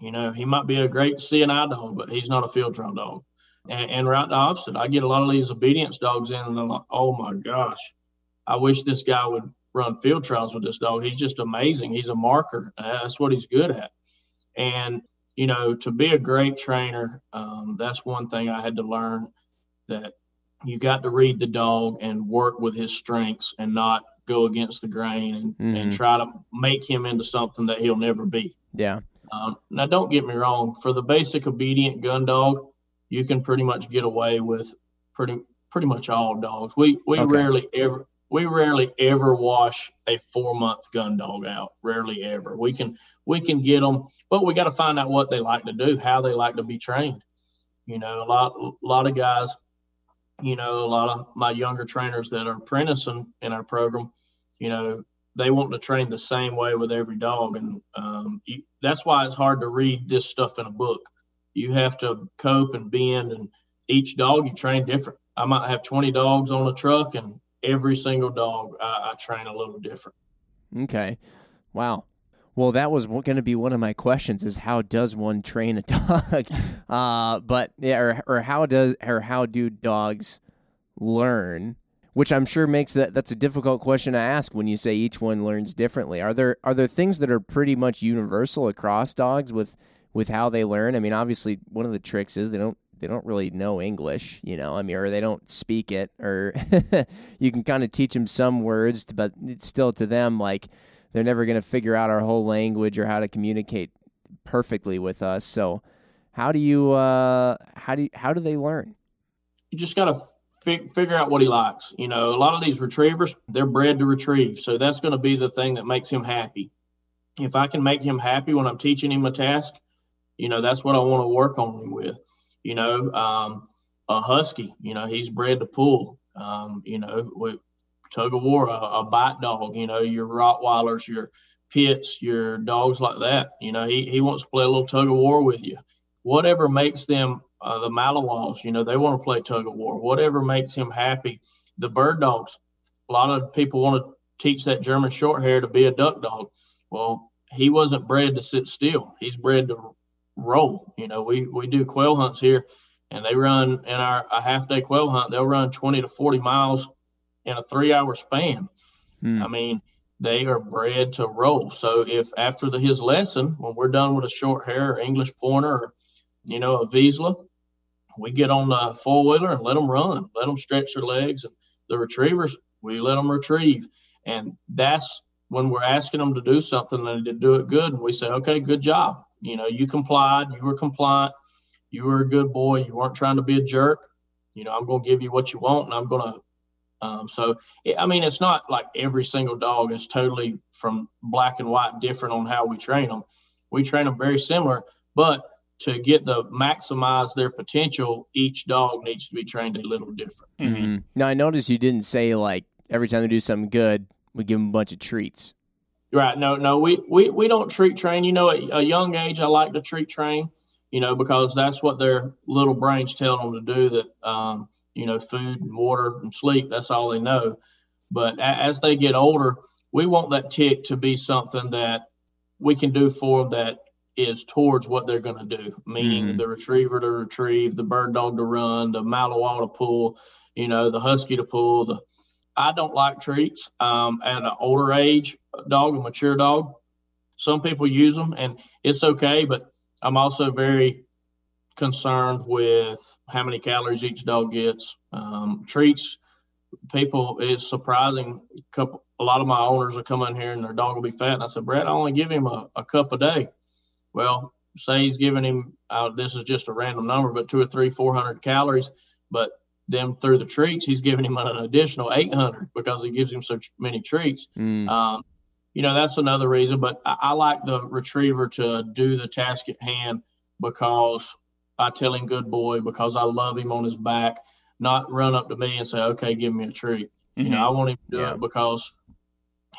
you know, he might be a great CNI dog, but he's not a field trial dog. And, and right the opposite, I get a lot of these obedience dogs in, and I'm like, oh my gosh, I wish this guy would run field trials with this dog. He's just amazing. He's a marker. That's what he's good at. And you know, to be a great trainer, um, that's one thing I had to learn that you got to read the dog and work with his strengths and not go against the grain and, mm-hmm. and try to make him into something that he'll never be. Yeah. Um, now, don't get me wrong. For the basic obedient gun dog, you can pretty much get away with pretty pretty much all dogs. We we okay. rarely ever we rarely ever wash a four month gun dog out. Rarely ever. We can we can get them, but we got to find out what they like to do, how they like to be trained. You know, a lot a lot of guys, you know, a lot of my younger trainers that are apprenticing in our program, you know, they want to train the same way with every dog, and um, you, that's why it's hard to read this stuff in a book. You have to cope and bend, and each dog you train different. I might have 20 dogs on a truck, and every single dog I, I train a little different. Okay. Wow. Well, that was going to be one of my questions: is how does one train a dog? <laughs> uh, but yeah, or, or how does or how do dogs learn? Which I'm sure makes that that's a difficult question to ask when you say each one learns differently. Are there are there things that are pretty much universal across dogs with with how they learn? I mean, obviously, one of the tricks is they don't they don't really know English, you know. I mean, or they don't speak it, or <laughs> you can kind of teach them some words, but it's still to them like they're never going to figure out our whole language or how to communicate perfectly with us. So, how do you uh, how do you, how do they learn? You just got to fig- figure out what he likes. You know, a lot of these retrievers, they're bred to retrieve, so that's going to be the thing that makes him happy. If I can make him happy when I'm teaching him a task, you know, that's what I want to work on him with you know, um, a husky, you know, he's bred to pull, um, you know, with tug of war, a, a, bite dog, you know, your Rottweilers, your pits, your dogs like that. You know, he, he wants to play a little tug of war with you. Whatever makes them, uh, the Malinois, you know, they want to play tug of war. Whatever makes him happy. The bird dogs, a lot of people want to teach that German short hair to be a duck dog. Well, he wasn't bred to sit still. He's bred to roll. You know, we we do quail hunts here, and they run in our a half day quail hunt. They'll run 20 to 40 miles in a three hour span. Hmm. I mean, they are bred to roll. So if after the, his lesson, when we're done with a short hair or English pointer, or, you know, a Vizsla, we get on the four wheeler and let them run, let them stretch their legs, and the retrievers we let them retrieve, and that's when we're asking them to do something and to do it good, and we say, okay, good job. You know, you complied, you were compliant, you were a good boy, you weren't trying to be a jerk. You know, I'm going to give you what you want, and I'm going to. Um, so, it, I mean, it's not like every single dog is totally from black and white different on how we train them. We train them very similar, but to get the maximize their potential, each dog needs to be trained a little different. Mm-hmm. Now, I noticed you didn't say like every time they do something good, we give them a bunch of treats. Right. No, no, we, we, we don't treat train. You know, at a young age, I like to treat train, you know, because that's what their little brains tell them to do that, um, you know, food and water and sleep, that's all they know. But a- as they get older, we want that tick to be something that we can do for them that is towards what they're going to do, meaning Mhm. the retriever to retrieve, the bird dog to run, the Malinois to pull, you know, the husky to pull. The I don't like treats. Um, at an older age, dog, a mature dog, some people use them, and it's okay. But I'm also very concerned with how many calories each dog gets. Um, treats, people is surprising. A couple, a lot of my owners will come in here and their dog will be fat, and I said, Brad, I only give him a, a cup a day. Well, say he's giving him, uh, this is just a random number, but two or three, 400 calories. But then through the treats, he's giving him an additional 800 because he gives him so many treats. Mm. Um, you know, that's another reason. But I, I like the retriever to do the task at hand because I tell him good boy, because I love him on his back, not run up to me and say, okay, give me a treat. You know, I want him to do Yeah. it because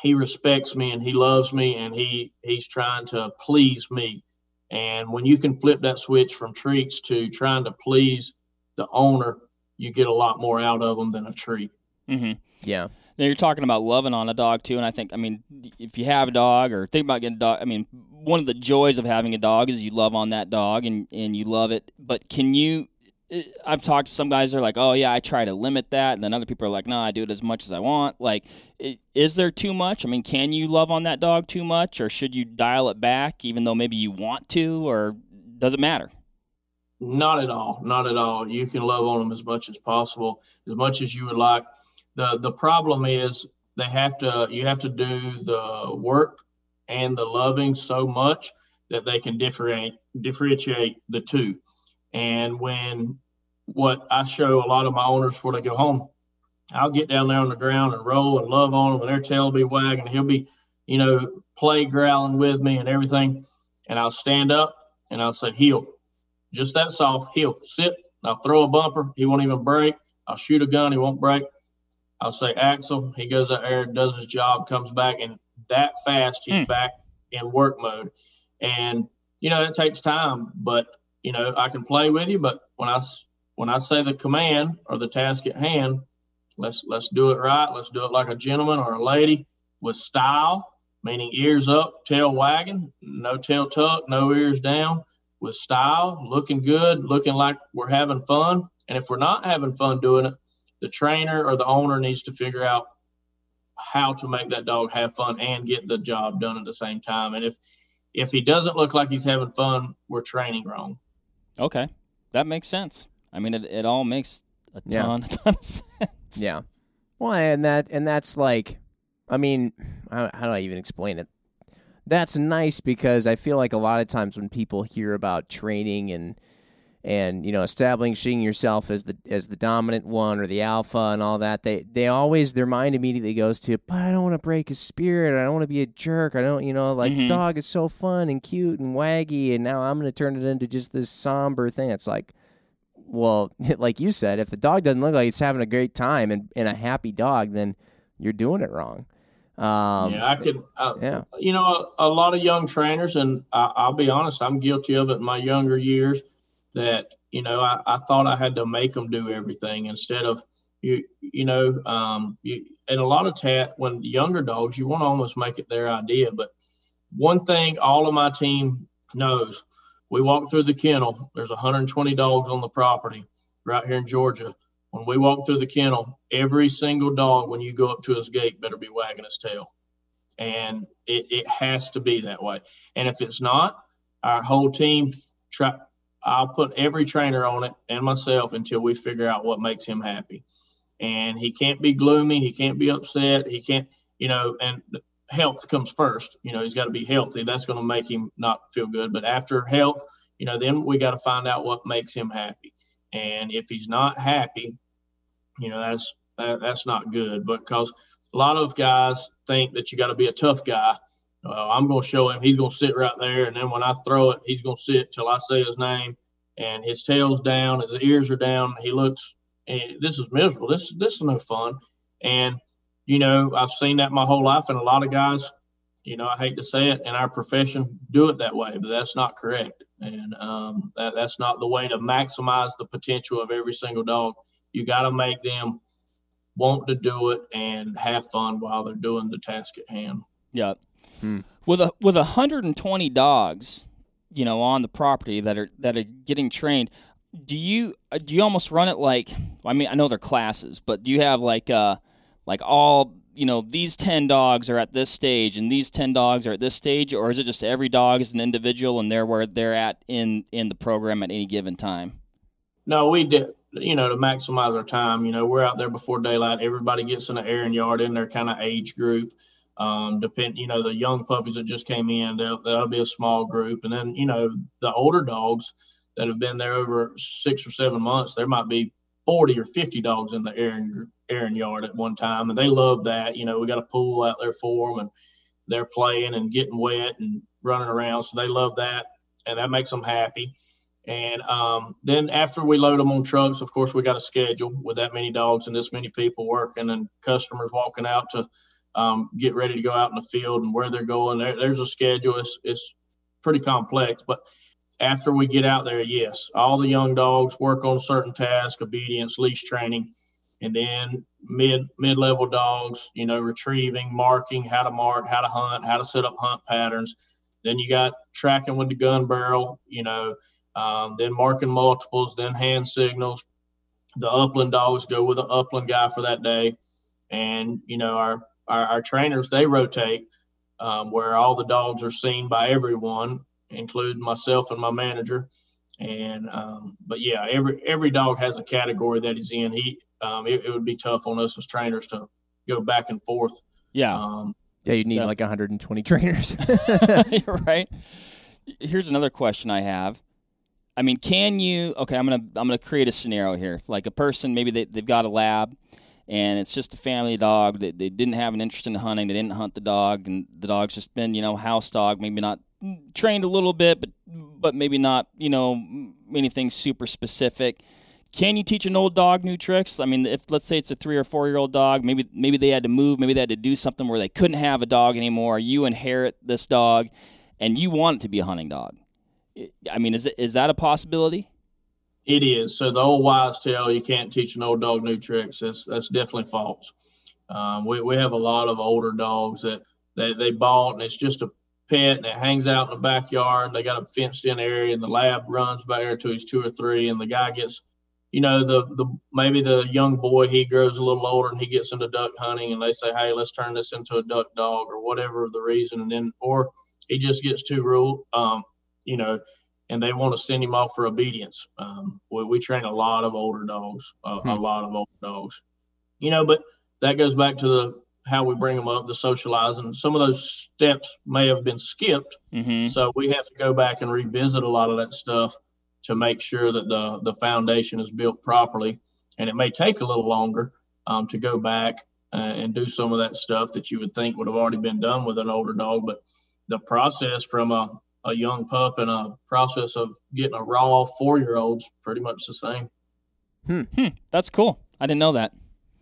he respects me and he loves me and he he's trying to please me. And when you can flip that switch from treats to trying to please the owner, you get a lot more out of them than a treat. hmm Yeah. Now you're talking about loving on a dog too, and I think I mean if you have a dog or think about getting a dog, I mean one of the joys of having a dog is you love on that dog and and you love it. But can you? eh, I've talked to some guys. They're like, oh yeah, I try to limit that, and then other people are like, no, I do it as much as I want. Like, is there too much? I mean, can you love on that dog too much, or should you dial it back, even though maybe you want to, or does it matter? Not at all. Not at all. You can love on them as much as possible, as much as you would like. The The problem is they have to. You have to do the work and the loving so much that they can differentiate differentiate the two. And when what I show a lot of my owners before they go home, I'll get down there on the ground and roll and love on them, and their tail will be wagging. He'll be, you know, play growling with me and everything. And I'll stand up and I'll say, heel, just that soft, heel, sit. I'll throw a bumper. He won't even break. I'll shoot a gun. He won't break. I'll say, Axel. He goes out there, does his job, comes back, and that fast he's Hmm. back in work mode. And you know, it takes time, but you know, I can play with you. But when I when I say the command or the task at hand, let's let's do it right. Let's do it like a gentleman or a lady with style, meaning ears up, tail wagging, no tail tuck, no ears down, with style, looking good, looking like we're having fun. And if we're not having fun doing it, the trainer or the owner needs to figure out how to make that dog have fun and get the job done at the same time. And if if he doesn't look like he's having fun, we're training wrong. Okay, that makes sense. I mean, it, it all makes a Yeah. ton, <laughs> a ton of sense. Yeah. Well, and that and that's like, I mean, how, how do I even explain it? That's nice because I feel like a lot of times when people hear about training and and you know establishing yourself as the as the dominant one or the alpha and all that, they they always their mind immediately goes to, but I don't want to break his spirit. I don't want to be a jerk. I don't, you know, like the Mhm. dog is so fun and cute and waggy, and now I'm going to turn it into just this somber thing. It's like well, <laughs> like you said, if the dog doesn't look like it's having a great time and, and a happy dog, then you're doing it wrong. Um, yeah, I could. Uh, yeah. You know, a, a lot of young trainers, and I, I'll be honest, I'm guilty of it in my younger years. That you know, I, I thought I had to make them do everything instead of you. You know, um, you, and a lot of tat when younger dogs, you want to almost make it their idea. But one thing all of my team knows, we walk through the kennel. There's 120 dogs on the property right here in Georgia. When we walk through the kennel, every single dog, when you go up to his gate, better be wagging his tail. And it, it has to be that way. And if it's not, our whole team try. I'll put every trainer on it and myself until we figure out what makes him happy. And he can't be gloomy. He can't be upset. He can't, you know, and health comes first. You know, he's got to be healthy. That's going to make him not feel good. But after health, you know, then we got to find out what makes him happy. And if he's not happy, you know, that's that, that's not good. Because a lot of guys think that you got to be a tough guy. Uh, I'm going to show him. He's going to sit right there, and then when I throw it, he's going to sit till I say his name, and his tail's down, his ears are down. He looks. And this is miserable. This this is no fun. And you know, I've seen that my whole life, and a lot of guys you know, I hate to say it, in our profession, do it that way, but that's not correct, and um, that, that's not the way to maximize the potential of every single dog. You got to make them want to do it and have fun while they're doing the task at hand. Yeah. Hmm. With a with 120 dogs, you know, on the property that are that are getting trained, do you uh, do you almost run it like I mean I know they're classes, but do you have like uh like all you know these 10 dogs are at this stage and these 10 dogs are at this stage or is it just every dog is an individual and they're where they're at in in the program at any given time? No, we do you know, to maximize our time, you know, we're out there before daylight. Everybody gets in the airing yard in their kind of age group. Um, depend, you know, the young puppies that just came in, that'll be a small group. And then, you know, the older dogs, that have been there over six or seven months, there might be 40 or 50 dogs in the airing, airing yard at one time. And they love that. You know, we got a pool out there for them and they're playing and getting wet and running around. So they love that. And that makes them happy. And um, then after we load them on trucks, of course, we got a schedule with that many dogs and this many people working and customers walking out to um, get ready to go out in the field and where they're going. There, there's a schedule. It's, it's pretty complex, but after we get out there, yes, all the young dogs work on certain tasks, obedience, leash training, and then mid mid level dogs, you know, retrieving, marking, how to mark, how to hunt, how to set up hunt patterns. Then you got tracking with the gun barrel, you know, um, then marking multiples, then hand signals. The upland dogs go with the upland guy for that day, and you know our our, our trainers they rotate um, where all the dogs are seen by everyone including myself and my manager. And um, but yeah, every every dog has a category that he's in. He um, it, it, would be tough on us as trainers to go back and forth. Yeah. Um, yeah, you'd need yeah. like 120 trainers. <laughs> <laughs> right. Here's another question I have. I mean, can you? Okay, I'm gonna I'm gonna create a scenario here. Like a person, maybe they, they've got a lab, and it's just a family dog. They, they didn't have an interest in hunting. They didn't hunt the dog, and the dog's just been you know house dog, maybe not trained a little bit, but but maybe not you know anything super specific. Can you teach an old dog new tricks? I mean, if let's say it's a three or four year old dog, maybe maybe they had to move, maybe they had to do something where they couldn't have a dog anymore. You inherit this dog, and you want it to be a hunting dog. I mean, is it, is that a possibility? It is. So the old wives tell you can't teach an old dog new tricks. That's that's definitely false. Um, we we have a lot of older dogs that they, they bought, and it's just a pet and it hangs out in the backyard. They got a fenced in area and the lab runs back there to he's two or three and the guy gets you know, the the maybe the young boy he grows a little older and he gets into duck hunting and they say, Hey, let's turn this into a duck dog or whatever the reason and then or he just gets too rule um, you know, and they want to send him off for obedience. Um, we, we train a lot of older dogs, uh, hmm. a lot of older dogs, you know, but that goes back to the how we bring them up, the socializing. Some of those steps may have been skipped, mm-hmm. so we have to go back and revisit a lot of that stuff to make sure that the the foundation is built properly. And it may take a little longer um, to go back uh, and do some of that stuff that you would think would have already been done with an older dog, but the process from a, a young pup and a process of getting a raw four year old's pretty much the same. Hmm. hmm. That's cool. I didn't know that.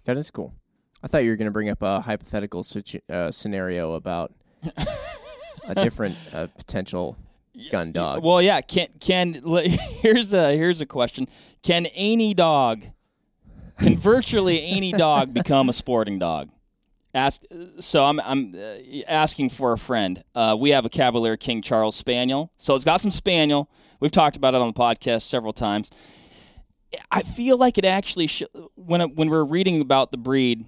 That is cool. I thought you were going to bring up a hypothetical situ- uh, scenario about <laughs> a different uh, potential gun dog. Well, yeah. Can can <laughs> here's a here's a question: Can any dog, can virtually any dog become a sporting dog? Ask. So I'm I'm uh, asking for a friend. Uh, we have a Cavalier King Charles Spaniel. So it's got some Spaniel. We've talked about it on the podcast several times. I feel like it actually sh- when when we're reading about the breed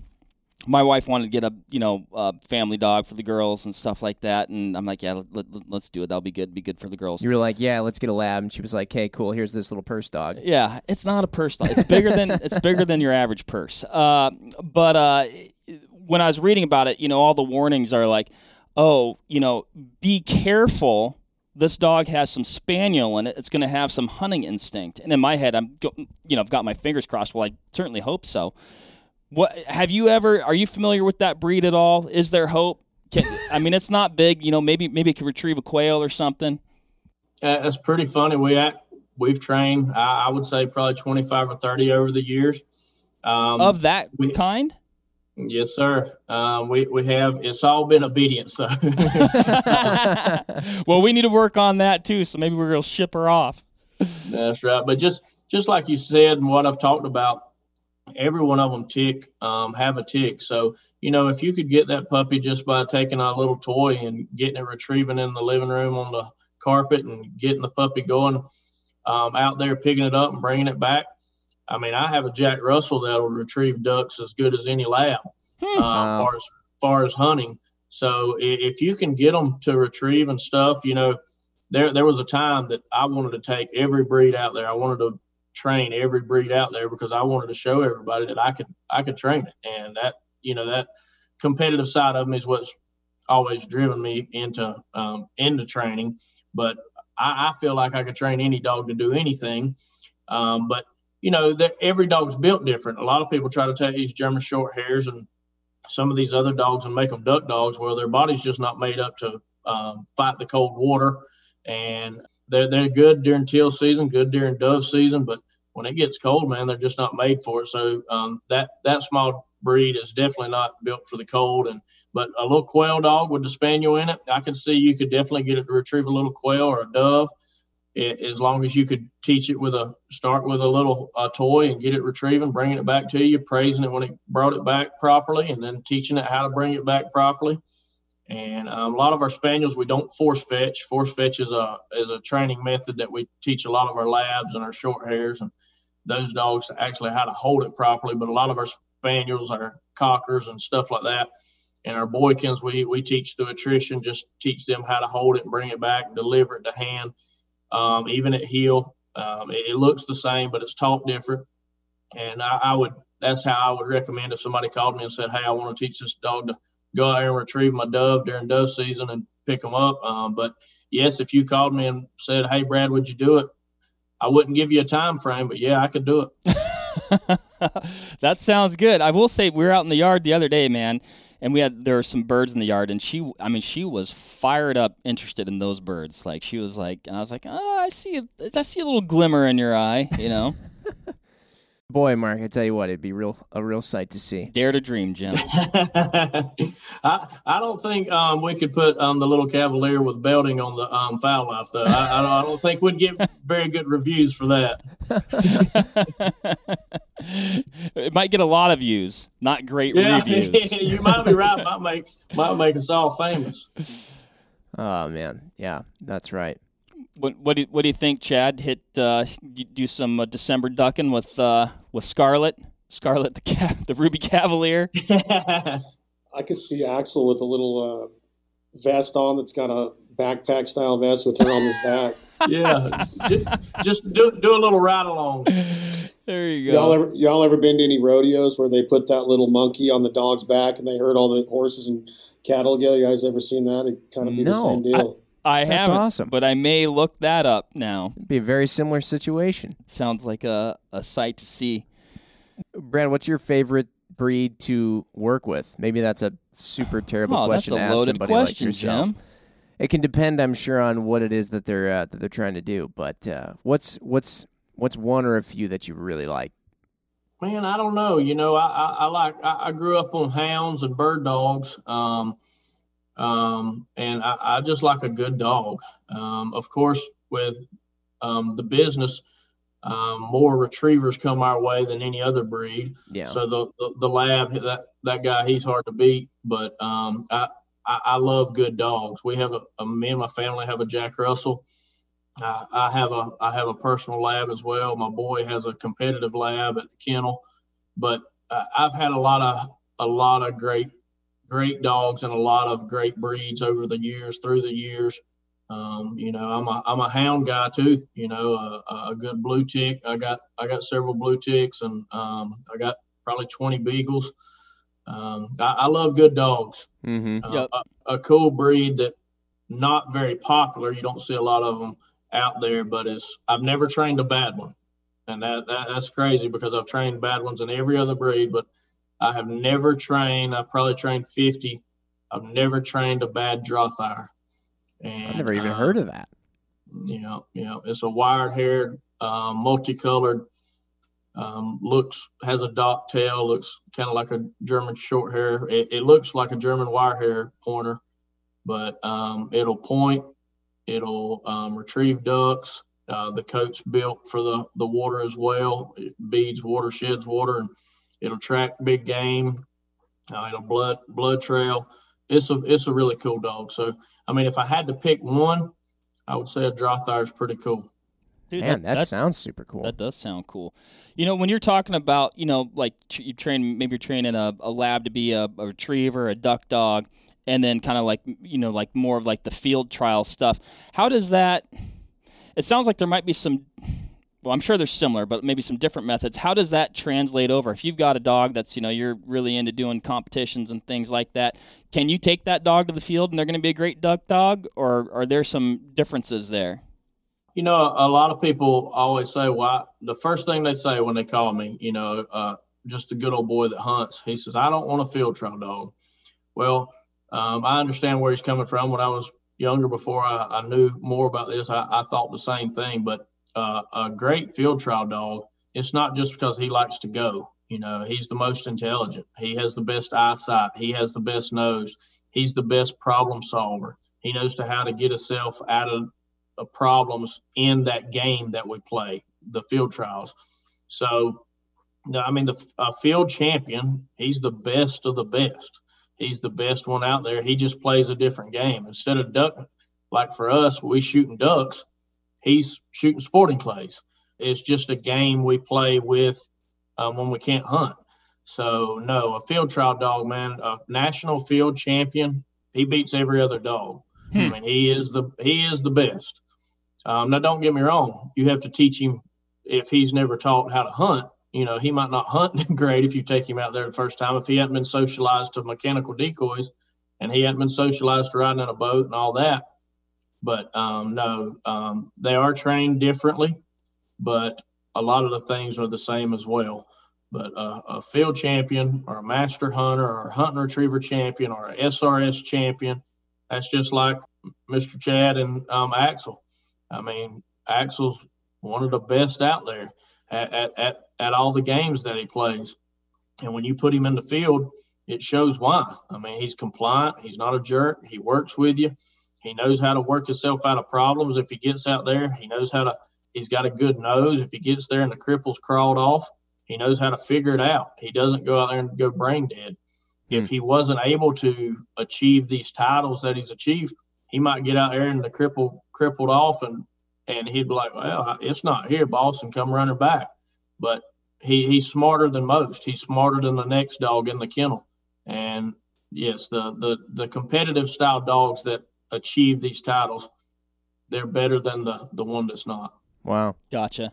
my wife wanted to get a you know a family dog for the girls and stuff like that, and I'm like, yeah, let, us let, do it. That'll be good. Be good for the girls. You were like, yeah, let's get a lab, and she was like, okay, cool. Here's this little purse dog. Yeah, it's not a purse dog. It's bigger than it's bigger than your average purse. Uh, but uh, when I was reading about it, you know, all the warnings are like, oh, you know, be careful. This dog has some spaniel in it. It's going to have some hunting instinct. And in my head, I'm, you know, I've got my fingers crossed. Well, I certainly hope so. What have you ever? Are you familiar with that breed at all? Is there hope? Can, I mean, it's not big. You know, maybe maybe it could retrieve a quail or something. Uh, it's pretty funny. We we've trained. I, I, would say probably twenty five or thirty over the years. Um, of that we, kind. Yes, sir. Um, we we have. It's all been obedience, though. <laughs> well, we need to work on that too. So maybe we're gonna ship her off. That's right. But just just like you said, and what I've talked about, every one of them tick um, have a tick. So you know, if you could get that puppy just by taking a little toy and getting it retrieving in the living room on the carpet and getting the puppy going um, out there, picking it up and bringing it back I mean, I have a Jack Russell that'll retrieve ducks as good as any lab, hmm. uh, wow. far as far as hunting. So if you can get them to retrieve and stuff, you know, there there was a time that I wanted to take every breed out there. I wanted to train every breed out there because I wanted to show everybody that I could I could train it, and that you know that competitive side of me is what's always driven me into um, into training. But I, I, feel like I could train any dog to do anything. Um, but you know, every dog's built different. A lot of people try to take these German short hairs and some of these other dogs and make them duck dogs where their body's just not made up to um, fight the cold water. And they're, they're good during teal season, good during dove season, but when it gets cold, man, they're just not made for it. So um, that, that small breed is definitely not built for the cold. And, but a little quail dog with the spaniel in it, I can see you could definitely get it to retrieve a little quail or a dove it, as long as you could teach it with a start with a little uh, toy and get it retrieving, bringing it back to you, praising it when it brought it back properly, and then teaching it how to bring it back properly. And um, a lot of our spaniels we don't force fetch. Force fetch is a is a training method that we teach a lot of our labs and our short hairs and those dogs actually how to hold it properly. But a lot of our spaniels, our cockers, and stuff like that, and our boykins we we teach through attrition. Just teach them how to hold it and bring it back, deliver it to hand um, even at heel. Um, it, it, looks the same, but it's taught different. And I, I, would that's how I would recommend if somebody called me and said, "Hey, I want to teach this dog to go out and retrieve my dove during dove season and pick them up." Um, but yes, if you called me and said, "Hey, Brad, would you do it?" I wouldn't give you a time frame, but yeah, I could do it. <laughs> that sounds good. I will say we were out in the yard the other day, man, and we had there were some birds in the yard, and she, I mean, she was fired up, interested in those birds. Like she was like, and I was like, oh, I see, I see a little glimmer in your eye, you know. <laughs> Boy, Mark, I tell you what, it'd be real a real sight to see. Dare to dream, Jim. <laughs> I I don't think um, we could put um, the little Cavalier with Belding on the um, Fowl Life though. I, I, don't think we'd get very good reviews for that. <laughs> it might get a lot of views, not great yeah, reviews. <laughs> you might be right. Might make might make us all famous. Oh man, yeah, that's right. What what do, what do you think, Chad? Hit uh, do some uh, December ducking with uh, with Scarlet, Scarlet the ca- <laughs> the Ruby Cavalier. <laughs> I could see Axel with a little uh, vest on that's got a backpack style vest with her on his back. <laughs> yeah, just, just do do a little ride along. There you go. Y'all ever y'all ever been to any rodeos where they put that little monkey on the dog's back and they herd all the horses and cattle together? You guys ever seen that? It kind of be no, the same deal. I That's haven't, awesome. but I may look that up now. It'd be a very similar situation. sounds like a, a sight to see. Brad, what's your favorite breed to work with? Maybe that's a super terrible oh, question to ask somebody question, like yourself. Jim. It can depend, I'm sure, on what it is that they're uh, that they're trying to do. But uh, what's what's what's one or a few that you really like? Man, I don't know. You know, I I, I like I, I, grew up on hounds and bird dogs. Um, um, and I, I, just like a good dog. Um, of course, with um, the business, um, more retrievers come our way than any other breed. Yeah. So the, the, the lab that that guy he's hard to beat, but um, I, I, I love good dogs. We have a, a, me and my family have a Jack Russell. I, I have a I have a personal lab as well. My boy has a competitive lab at the kennel, but uh, I've had a lot of a lot of great great dogs and a lot of great breeds over the years, through the years. Um, you know, I'm a I'm a hound guy too. You know, a, a good blue tick. I got I got several blue ticks, and um, I got probably 20 beagles. Um, I, I, love good dogs. Mm-hmm. Uh, yep. a, a, cool breed that not very popular. You don't see a lot of them out there, but it's I've never trained a bad one, and that, that that's crazy because I've trained bad ones in every other breed, but I have never trained. I've probably trained 50. I've never trained a bad Drahthaar. And I've never even uh, heard of that. You know, you know, it's a wired haired, uh, multicolored Um, looks has a dock tail, looks kind of like a German short hair. It, it, looks like a German wire hair pointer, but um, it'll point, it'll um, retrieve ducks. Uh, the coat's built for the the water as well. It beads water, sheds water, and it'll track big game. Uh, it'll blood blood trail. It's a it's a really cool dog. So I mean, if I had to pick one, I would say a Drahthaar is pretty cool. Dude, Man, that, that, sounds super cool. That does sound cool. You know, when you're talking about, you know, like you train, maybe you're training a, a lab to be a, a retriever, a duck dog, and then kind of like, you know, like more of like the field trial stuff. How does that? It sounds like there might be some. Well, I'm sure they're similar, but maybe some different methods. How does that translate over? If you've got a dog that's, you know, you're really into doing competitions and things like that, can you take that dog to the field and they're going to be a great duck dog, or are there some differences there? You know, a lot of people always say, "Well, the first thing they say when they call me, you know, uh, just a good old boy that hunts." He says, "I don't want a field trial dog." Well, um, I understand where he's coming from. When I was younger, before I, I knew more about this, I, I thought the same thing. But uh, a great field trial dog, it's not just because he likes to go. You know, he's the most intelligent. He has the best eyesight. He has the best nose. He's the best problem solver. He knows to how to get himself out of problems in that game that we play, the field trials. So, I mean, the a field champion, he's the best of the best. He's the best one out there. He just plays a different game. Instead of duck, like for us, we shooting ducks, he's shooting sporting clays. It's just a game we play with um, when we can't hunt. So no, a field trial dog, man, a national field champion, he beats every other dog. Hmm. I mean, he is the he is the best. Um, now, don't get me wrong. You have to teach him if he's never taught how to hunt. You know, he might not <laughs> hunt great if you take him out there the first time. If he hadn't been socialized to mechanical decoys and he hadn't been socialized to riding in a boat and all that. But um, no, um, they are trained differently, but a lot of the things are the same as well. But uh, a field champion or a master hunter or a hunting retriever champion or a SRS champion, that's just like Mr. Chad and um, Axel. I mean, Axel's one of the best out there at, at, at, at all the games that he plays. And when you put him in the field, it shows why. I mean, he's compliant. He's not a jerk. He works with you. He knows how to work himself out of problems. If he gets out there, he knows how to. He's got a good nose. If he gets there and the cripple's crawled off, he knows how to figure it out. He doesn't go out there and go brain dead. If hmm. he wasn't able to achieve these titles that he's achieved, he might get out there and the cripple crippled off and and he'd be like, well, it's not here, boss, and come running back. But he he's smarter than most. He's smarter than the next dog in the kennel. And yes, the the the competitive style dogs that achieve these titles, they're better than the the one that's not. Wow, gotcha.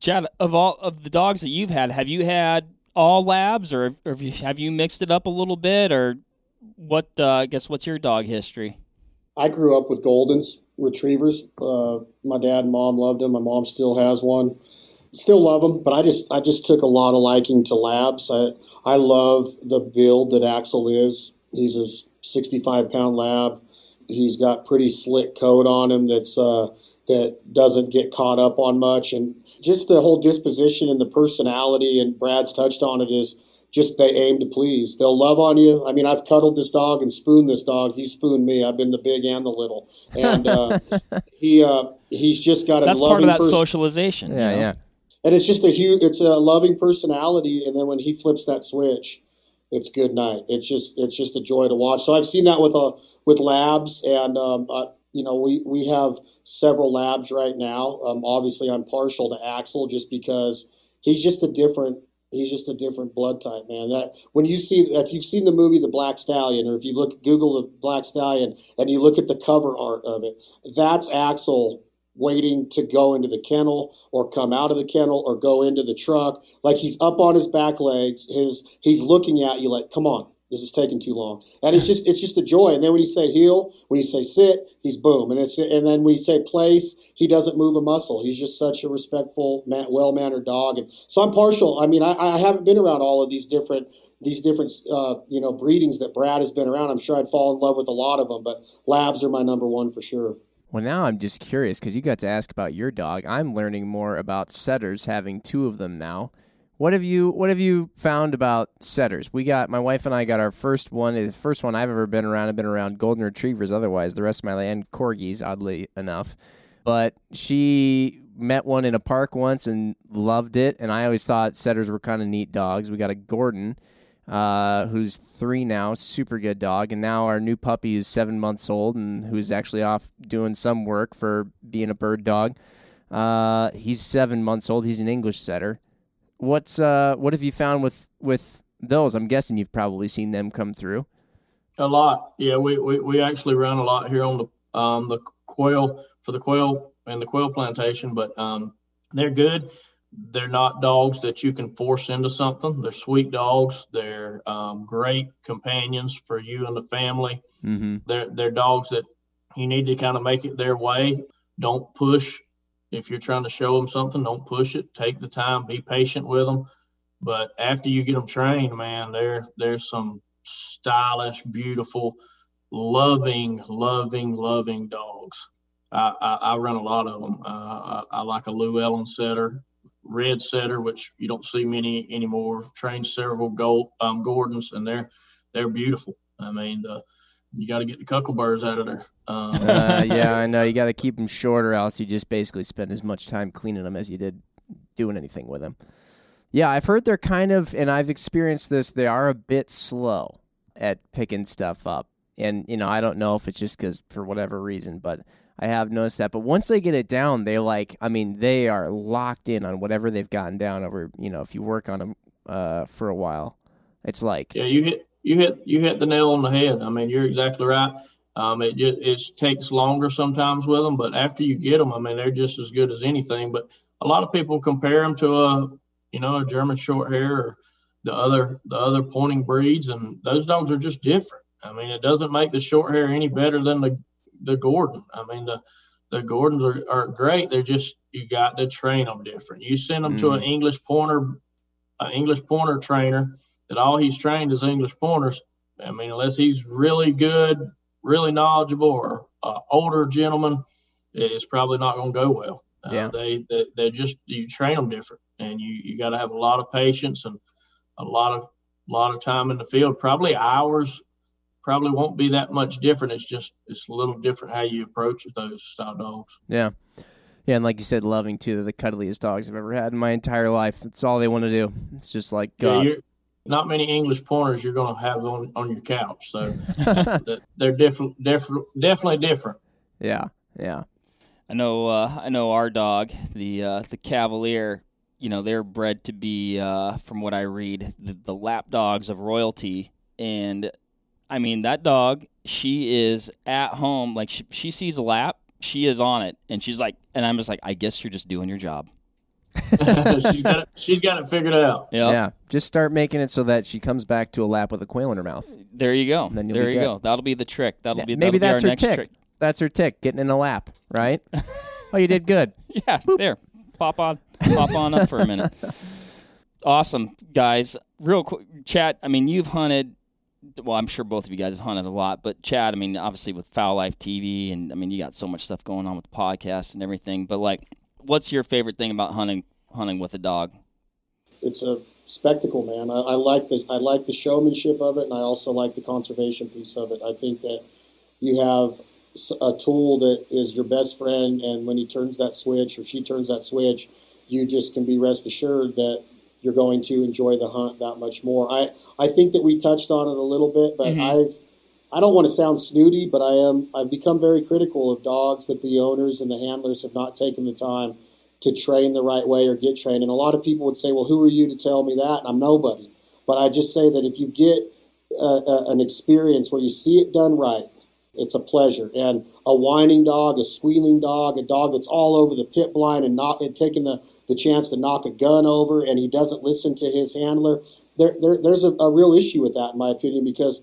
Chad, of all of the dogs that you've had, have you had all labs, or, or have, you, have you mixed it up a little bit, or what? Uh, I guess what's your dog history? I grew up with Goldens retrievers. Uh, my dad and mom loved them. My mom still has one. Still love them, but I just I just took a lot of liking to labs. I I love the build that Axel is. He's a 65 pound lab. He's got pretty slick coat on him that's uh, that doesn't get caught up on much, and just the whole disposition and the personality. And Brad's touched on it is just they aim to please. They'll love on you. I mean, I've cuddled this dog and spooned this dog. He spooned me. I've been the big and the little, and uh, <laughs> he uh, he's just got a that's part of that pers- socialization. Yeah, you know? yeah. And it's just a huge. It's a loving personality, and then when he flips that switch, it's good night. It's just it's just a joy to watch. So I've seen that with uh, with labs, and um, uh, you know we we have several labs right now. Um, obviously, I'm partial to Axel just because he's just a different he's just a different blood type, man. That when you see if you've seen the movie The Black Stallion, or if you look Google the Black Stallion and you look at the cover art of it, that's Axel waiting to go into the kennel or come out of the kennel or go into the truck. Like he's up on his back legs. His he's looking at you like, come on, this is taking too long. And it's just it's just a joy. And then when you say heel, when you say sit, he's boom. And it's and then when you say place, he doesn't move a muscle. He's just such a respectful, well mannered dog. And so I'm partial. I mean, I, I haven't been around all of these different these different uh, you know breedings that Brad has been around. I'm sure I'd fall in love with a lot of them, but labs are my number one for sure. Well, now I'm just curious because you got to ask about your dog. I'm learning more about setters, having two of them now. What have you What have you found about setters? We got my wife and I got our first one. The first one I've ever been around. I've been around golden retrievers. Otherwise, the rest of my land corgis, oddly enough. But she met one in a park once and loved it. And I always thought setters were kind of neat dogs. We got a Gordon, uh, who's three now, super good dog. And now our new puppy is seven months old and who's actually off doing some work for being a bird dog. Uh, he's seven months old. He's an English setter. What's uh, what have you found with with those? I'm guessing you've probably seen them come through. A lot, yeah. We we, we actually run a lot here on the um, the quail for the quail and the quail plantation, but um, they're good. They're not dogs that you can force into something. They're sweet dogs. They're um, great companions for you and the family. Mm-hmm. They're they're dogs that you need to kind of make it their way. Don't push if you're trying to show them something. Don't push it. Take the time. Be patient with them. But after you get them trained, man, they're there's some stylish, beautiful, loving, loving, loving dogs. I, I, I run a lot of them. Uh, I, I, like a Llewellyn setter, red setter, which you don't see many anymore. Trained several gold um, Gordons, and they're they're beautiful. I mean, the, you got to get the cuckleburs out of there. Um, uh, <laughs> yeah, I know. You got to keep them short, or else you just basically spend as much time cleaning them as you did doing anything with them. Yeah, I've heard they're kind of, and I've experienced this. They are a bit slow at picking stuff up, and you know, I don't know if it's just because for whatever reason, but I have noticed that. But once they get it down, they like, I mean, they are locked in on whatever they've gotten down over. You know, if you work on them uh, for a while, it's like yeah, you hit you hit you hit the nail on the head. I mean, you're exactly right. Um, it just it takes longer sometimes with them, but after you get them, I mean, they're just as good as anything. But a lot of people compare them to a you know a German short hair or the other the other pointing breeds, and those dogs are just different. I mean, it doesn't make the short hair any better than the the Gordon. I mean, the the Gordons are, are great. They're just you got to train them different. You send them mm. to an English pointer, an English pointer trainer that all he's trained is English pointers. I mean, unless he's really good, really knowledgeable, or uh, older gentleman, it's probably not going to go well. Uh, yeah. They, they they just you train them different, and you you got to have a lot of patience and a lot of a lot of time in the field. Probably hours probably won't be that much different. It's just it's a little different how you approach those style dogs. Yeah. Yeah, and like you said, loving too. They're the cuddliest dogs I've ever had in my entire life. That's all they want to do. It's just like God. Yeah, not many English pointers you're going to have on, on your couch. So <laughs> they're different, different, definitely different. Yeah, yeah. I know. Uh, I know our dog, the uh, the Cavalier. You know, they're bred to be, uh, from what I read, the, the lap dogs of royalty, and I mean, that dog, she is at home. Like, she, she sees a lap, she is on it. And she's like, and I'm just like, I guess you're just doing your job. <laughs> she's, got it, she's got it figured out. Yep. Yeah. Just start making it so that she comes back to a lap with a quail in her mouth. There you go. There you good. go. That'll be the trick. That'll yeah, be maybe that'll that's be her tick. Trick. That's her tick, getting in a lap, right? <laughs> oh, you did good. <laughs> yeah. Boop. There. Pop on. Pop on up for a minute. Awesome, guys. Real quick chat. I mean, you've hunted well, I'm sure both of you guys have hunted a lot, but Chad, I mean, obviously with Fowl Life TV, and I mean, you got so much stuff going on with the podcast and everything. But like, what's your favorite thing about hunting hunting with a dog? It's a spectacle, man. I, I like the I like the showmanship of it, and I also like the conservation piece of it. I think that you have a tool that is your best friend, and when he turns that switch or she turns that switch, you just can be rest assured that you're going to enjoy the hunt that much more. I, I think that we touched on it a little bit, but mm-hmm. I've I don't want to sound snooty, but I am I've become very critical of dogs that the owners and the handlers have not taken the time to train the right way or get trained. And a lot of people would say, "Well, who are you to tell me that?" And I'm nobody. But I just say that if you get a, a, an experience where you see it done right, it's a pleasure. And a whining dog, a squealing dog, a dog that's all over the pit blind and not and taking the, the chance to knock a gun over and he doesn't listen to his handler. There, there there's a, a real issue with that, in my opinion, because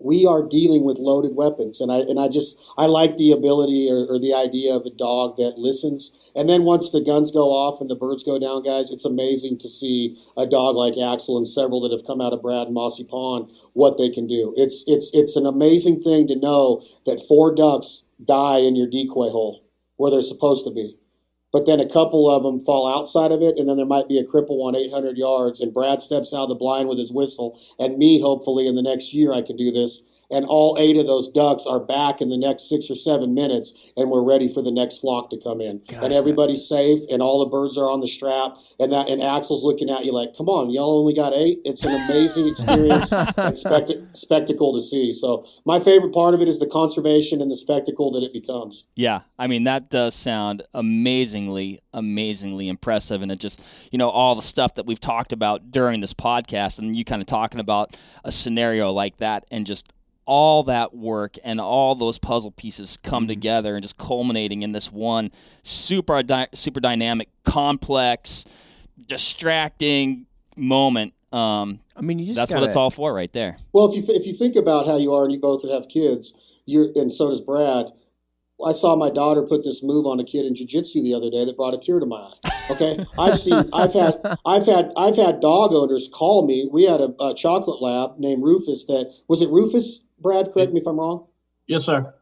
we are dealing with loaded weapons. And i and i just i like the ability or, or, the idea of a dog that listens. And then once the guns go off and the birds go down guys it's amazing to see a dog like axel and several that have come out of brad and mossy pond what they can do. It's it's it's an amazing thing to know that four ducks die in your decoy hole where they're supposed to be but then a couple of them fall outside of it, and then there might be a cripple one 800 yards, and Brad steps out of the blind with his whistle, and me, hopefully, in the next year, I can do this and all eight of those ducks are back in the next six or seven minutes, and we're ready for the next flock to come in. Gosh, and everybody's safe, and all the birds are on the strap, and that and Axel's looking at you like, "Come on, y'all only got eight. It's an amazing <laughs> experience and spect- spectacle to see." So my favorite part of it is the conservation and the spectacle that it becomes. Yeah, I mean that does sound amazingly, amazingly impressive, and it just you know all the stuff that we've talked about during this podcast, and you kind of talking about a scenario like that, and just all that work and all those puzzle pieces come mm-hmm. together and just culminating in this one super super dynamic, complex, distracting moment. Um, I mean, that's gotta, what it's all for, right there. Well, if you th- if you think about how you already both have kids, you're and so does Brad. I saw my daughter put this move on a kid in jiu-jitsu the other day that brought a tear to my eye. Okay, <laughs> I've seen, I've had, I've had, I've had dog owners call me. We had a, a chocolate lab named Rufus. That was it. Rufus Brad, correct me if I'm wrong. Yes, sir.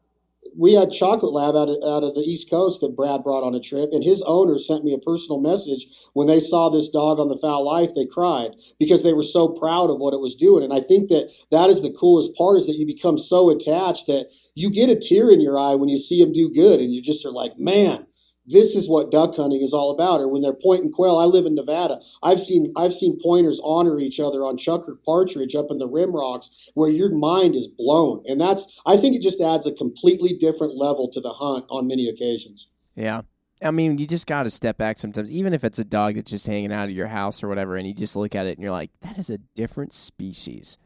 We had Chocolate Lab out of, out of the East Coast that Brad brought on a trip, and his owner sent me a personal message when they saw this dog on the Fowl Life. They cried because they were so proud of what it was doing, and I think that that is the coolest part is that you become so attached that you get a tear in your eye when you see him do good, and you just are like, man, this is what duck hunting is all about. Or when they're pointing quail, I live in Nevada. I've seen I've seen pointers honor each other on chukar partridge up in the rim rocks where your mind is blown. And that's I think it just adds a completely different level to the hunt on many occasions. Yeah. I mean, you just got to step back sometimes, even if it's a dog that's just hanging out of your house or whatever, and you just look at it and you're like, that is a different species.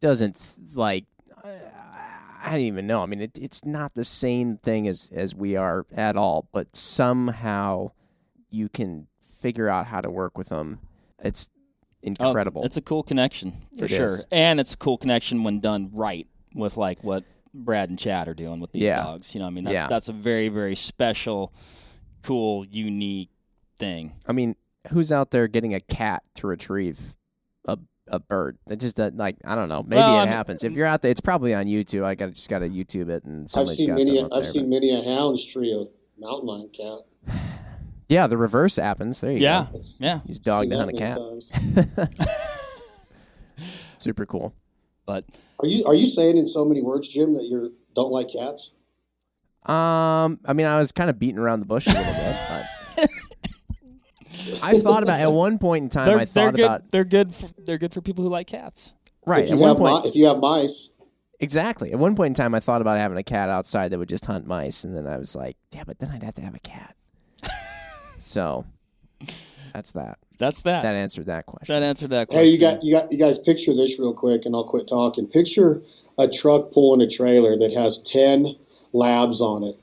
Doesn't like I don't even know. I mean, it, it's not the same thing as as we are at all, but somehow you can figure out how to work with them. It's oh, incredible. Oh, it's a cool connection for it sure, is. and it's a cool connection when done right with like what Brad and Chad are doing with these yeah. dogs. You know, I mean, that, yeah. that's a very very special, cool, unique thing. I mean, who's out there getting a cat to retrieve a a bird. It just uh, like I don't know. Maybe well, it I'm, happens. If you're out there, it's probably on YouTube. I got just got to YouTube it, and I've seen got many. I've there, seen but. many a hounds trio mountain lion cat. <sighs> yeah, the reverse happens. There you yeah. go. Yeah, He's dog to hunt a cat. <laughs> Super cool. But are you are you saying in so many words, Jim, that you don't like cats? Um, I mean, I was kind of beating around the bush a little bit, but I thought about at one point in time. They're, I thought good, about they're good. For, they're good for people who like cats. Right. If at one have, point, if you have mice. Exactly. At one point in time, I thought about having a cat outside that would just hunt mice, and then I was like, "Yeah, but then I'd have to have a cat." <laughs> so, that's that. That's that. That answered that question. That answered that question. Hey, you got you got you guys picture this real quick, and I'll quit talking. Picture a truck pulling a trailer that has ten labs on it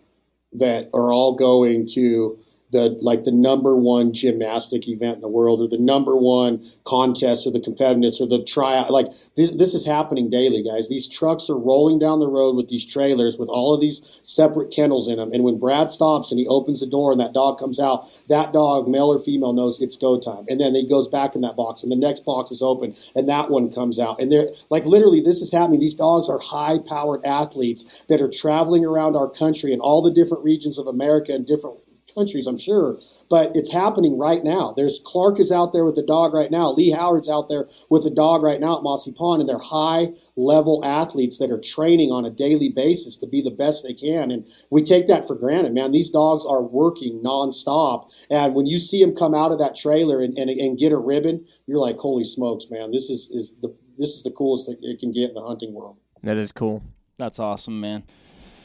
that are all going to the like the number one gymnastic event in the world or the number one contest or the competitiveness or the tryout like this, this is happening daily guys. These trucks are rolling down the road with these trailers with all of these separate kennels in them and when brad stops and he opens the door and that dog comes out that dog male or female knows it's go time. And then he goes back in that box and the next box is open and that one comes out. And they're like literally this is happening. These dogs are high powered athletes that are traveling around our country and all the different regions of america and different countries, I'm sure, but it's happening right now. There's Clark is out there with the dog right now. Lee Howard's out there with the dog right now at Mossy Pond, and they're high level athletes that are training on a daily basis to be the best they can. And we take that for granted, man. These dogs are working nonstop. And when you see them come out of that trailer and, and, and get a ribbon, you're like, holy smokes, man, this is, is the this is the coolest that it can get in the hunting world. That is cool. That's awesome, man.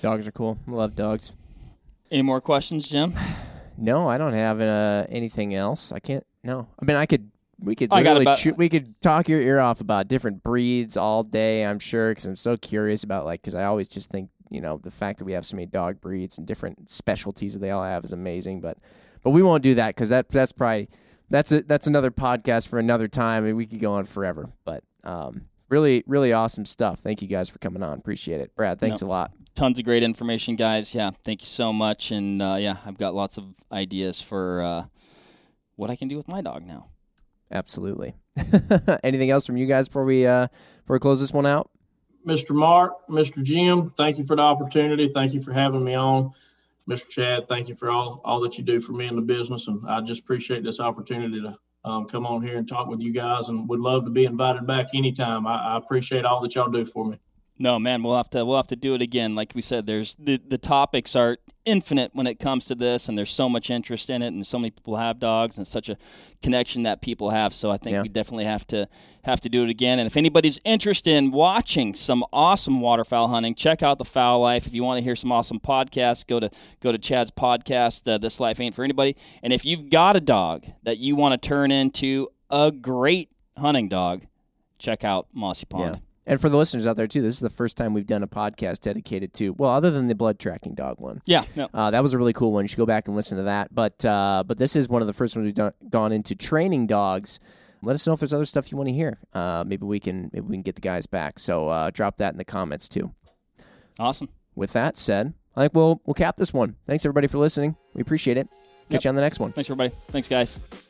Dogs are cool. I love dogs. Any more questions, Jim? <sighs> No, I don't have uh, anything else. I can't. No, I mean I could. We could literally about, we could talk your ear off about different breeds all day. I'm sure because I'm so curious about like because I always just think you know the fact that we have so many dog breeds and different specialties that they all have is amazing. But but we won't do that because that that's probably that's a, that's another podcast for another time and we could go on forever. But um, really, really awesome stuff. Thank you guys for coming on. Appreciate it. Brad, thanks a lot. Tons of great information, guys. Yeah, thank you so much. And uh, yeah, I've got lots of ideas for uh, what I can do with my dog now. Absolutely. <laughs> Anything else from you guys before we uh, before we close this one out? Mr. Mark, Mr. Jim, thank you for the opportunity. Thank you for having me on. Mr. Chad, thank you for all, all that you do for me in the business. And I just appreciate this opportunity to um, come on here and talk with you guys and would love to be invited back anytime. I, I appreciate all that y'all do for me. No, man, we'll have to we'll have to do it again. Like we said, there's the the topics are infinite when it comes to this, and there's so much interest in it, and so many people have dogs, and such a connection that people have. So I think Yeah. we definitely have to have to do it again. And if anybody's interested in watching some awesome waterfowl hunting, check out the Fowl Life. If you want to hear some awesome podcasts, go to go to Chad's podcast. Uh, this life ain't for anybody. And if you've got a dog that you want to turn into a great hunting dog, check out Mossy Pond. Yeah. And for the listeners out there too, this is the first time we've done a podcast dedicated to well, other than the blood tracking dog one. Yeah, no. Uh, that was a really cool one. You should go back and listen to that. But uh, but this is one of the first ones we've done, gone into training dogs. Let us know if there's other stuff you want to hear. Uh, maybe we can maybe we can get the guys back. So uh, drop that in the comments too. awesome. With that said, I think we'll we'll cap this one. Thanks everybody for listening. We appreciate it. Catch Yep. you on the next one. Thanks, everybody. Thanks, guys.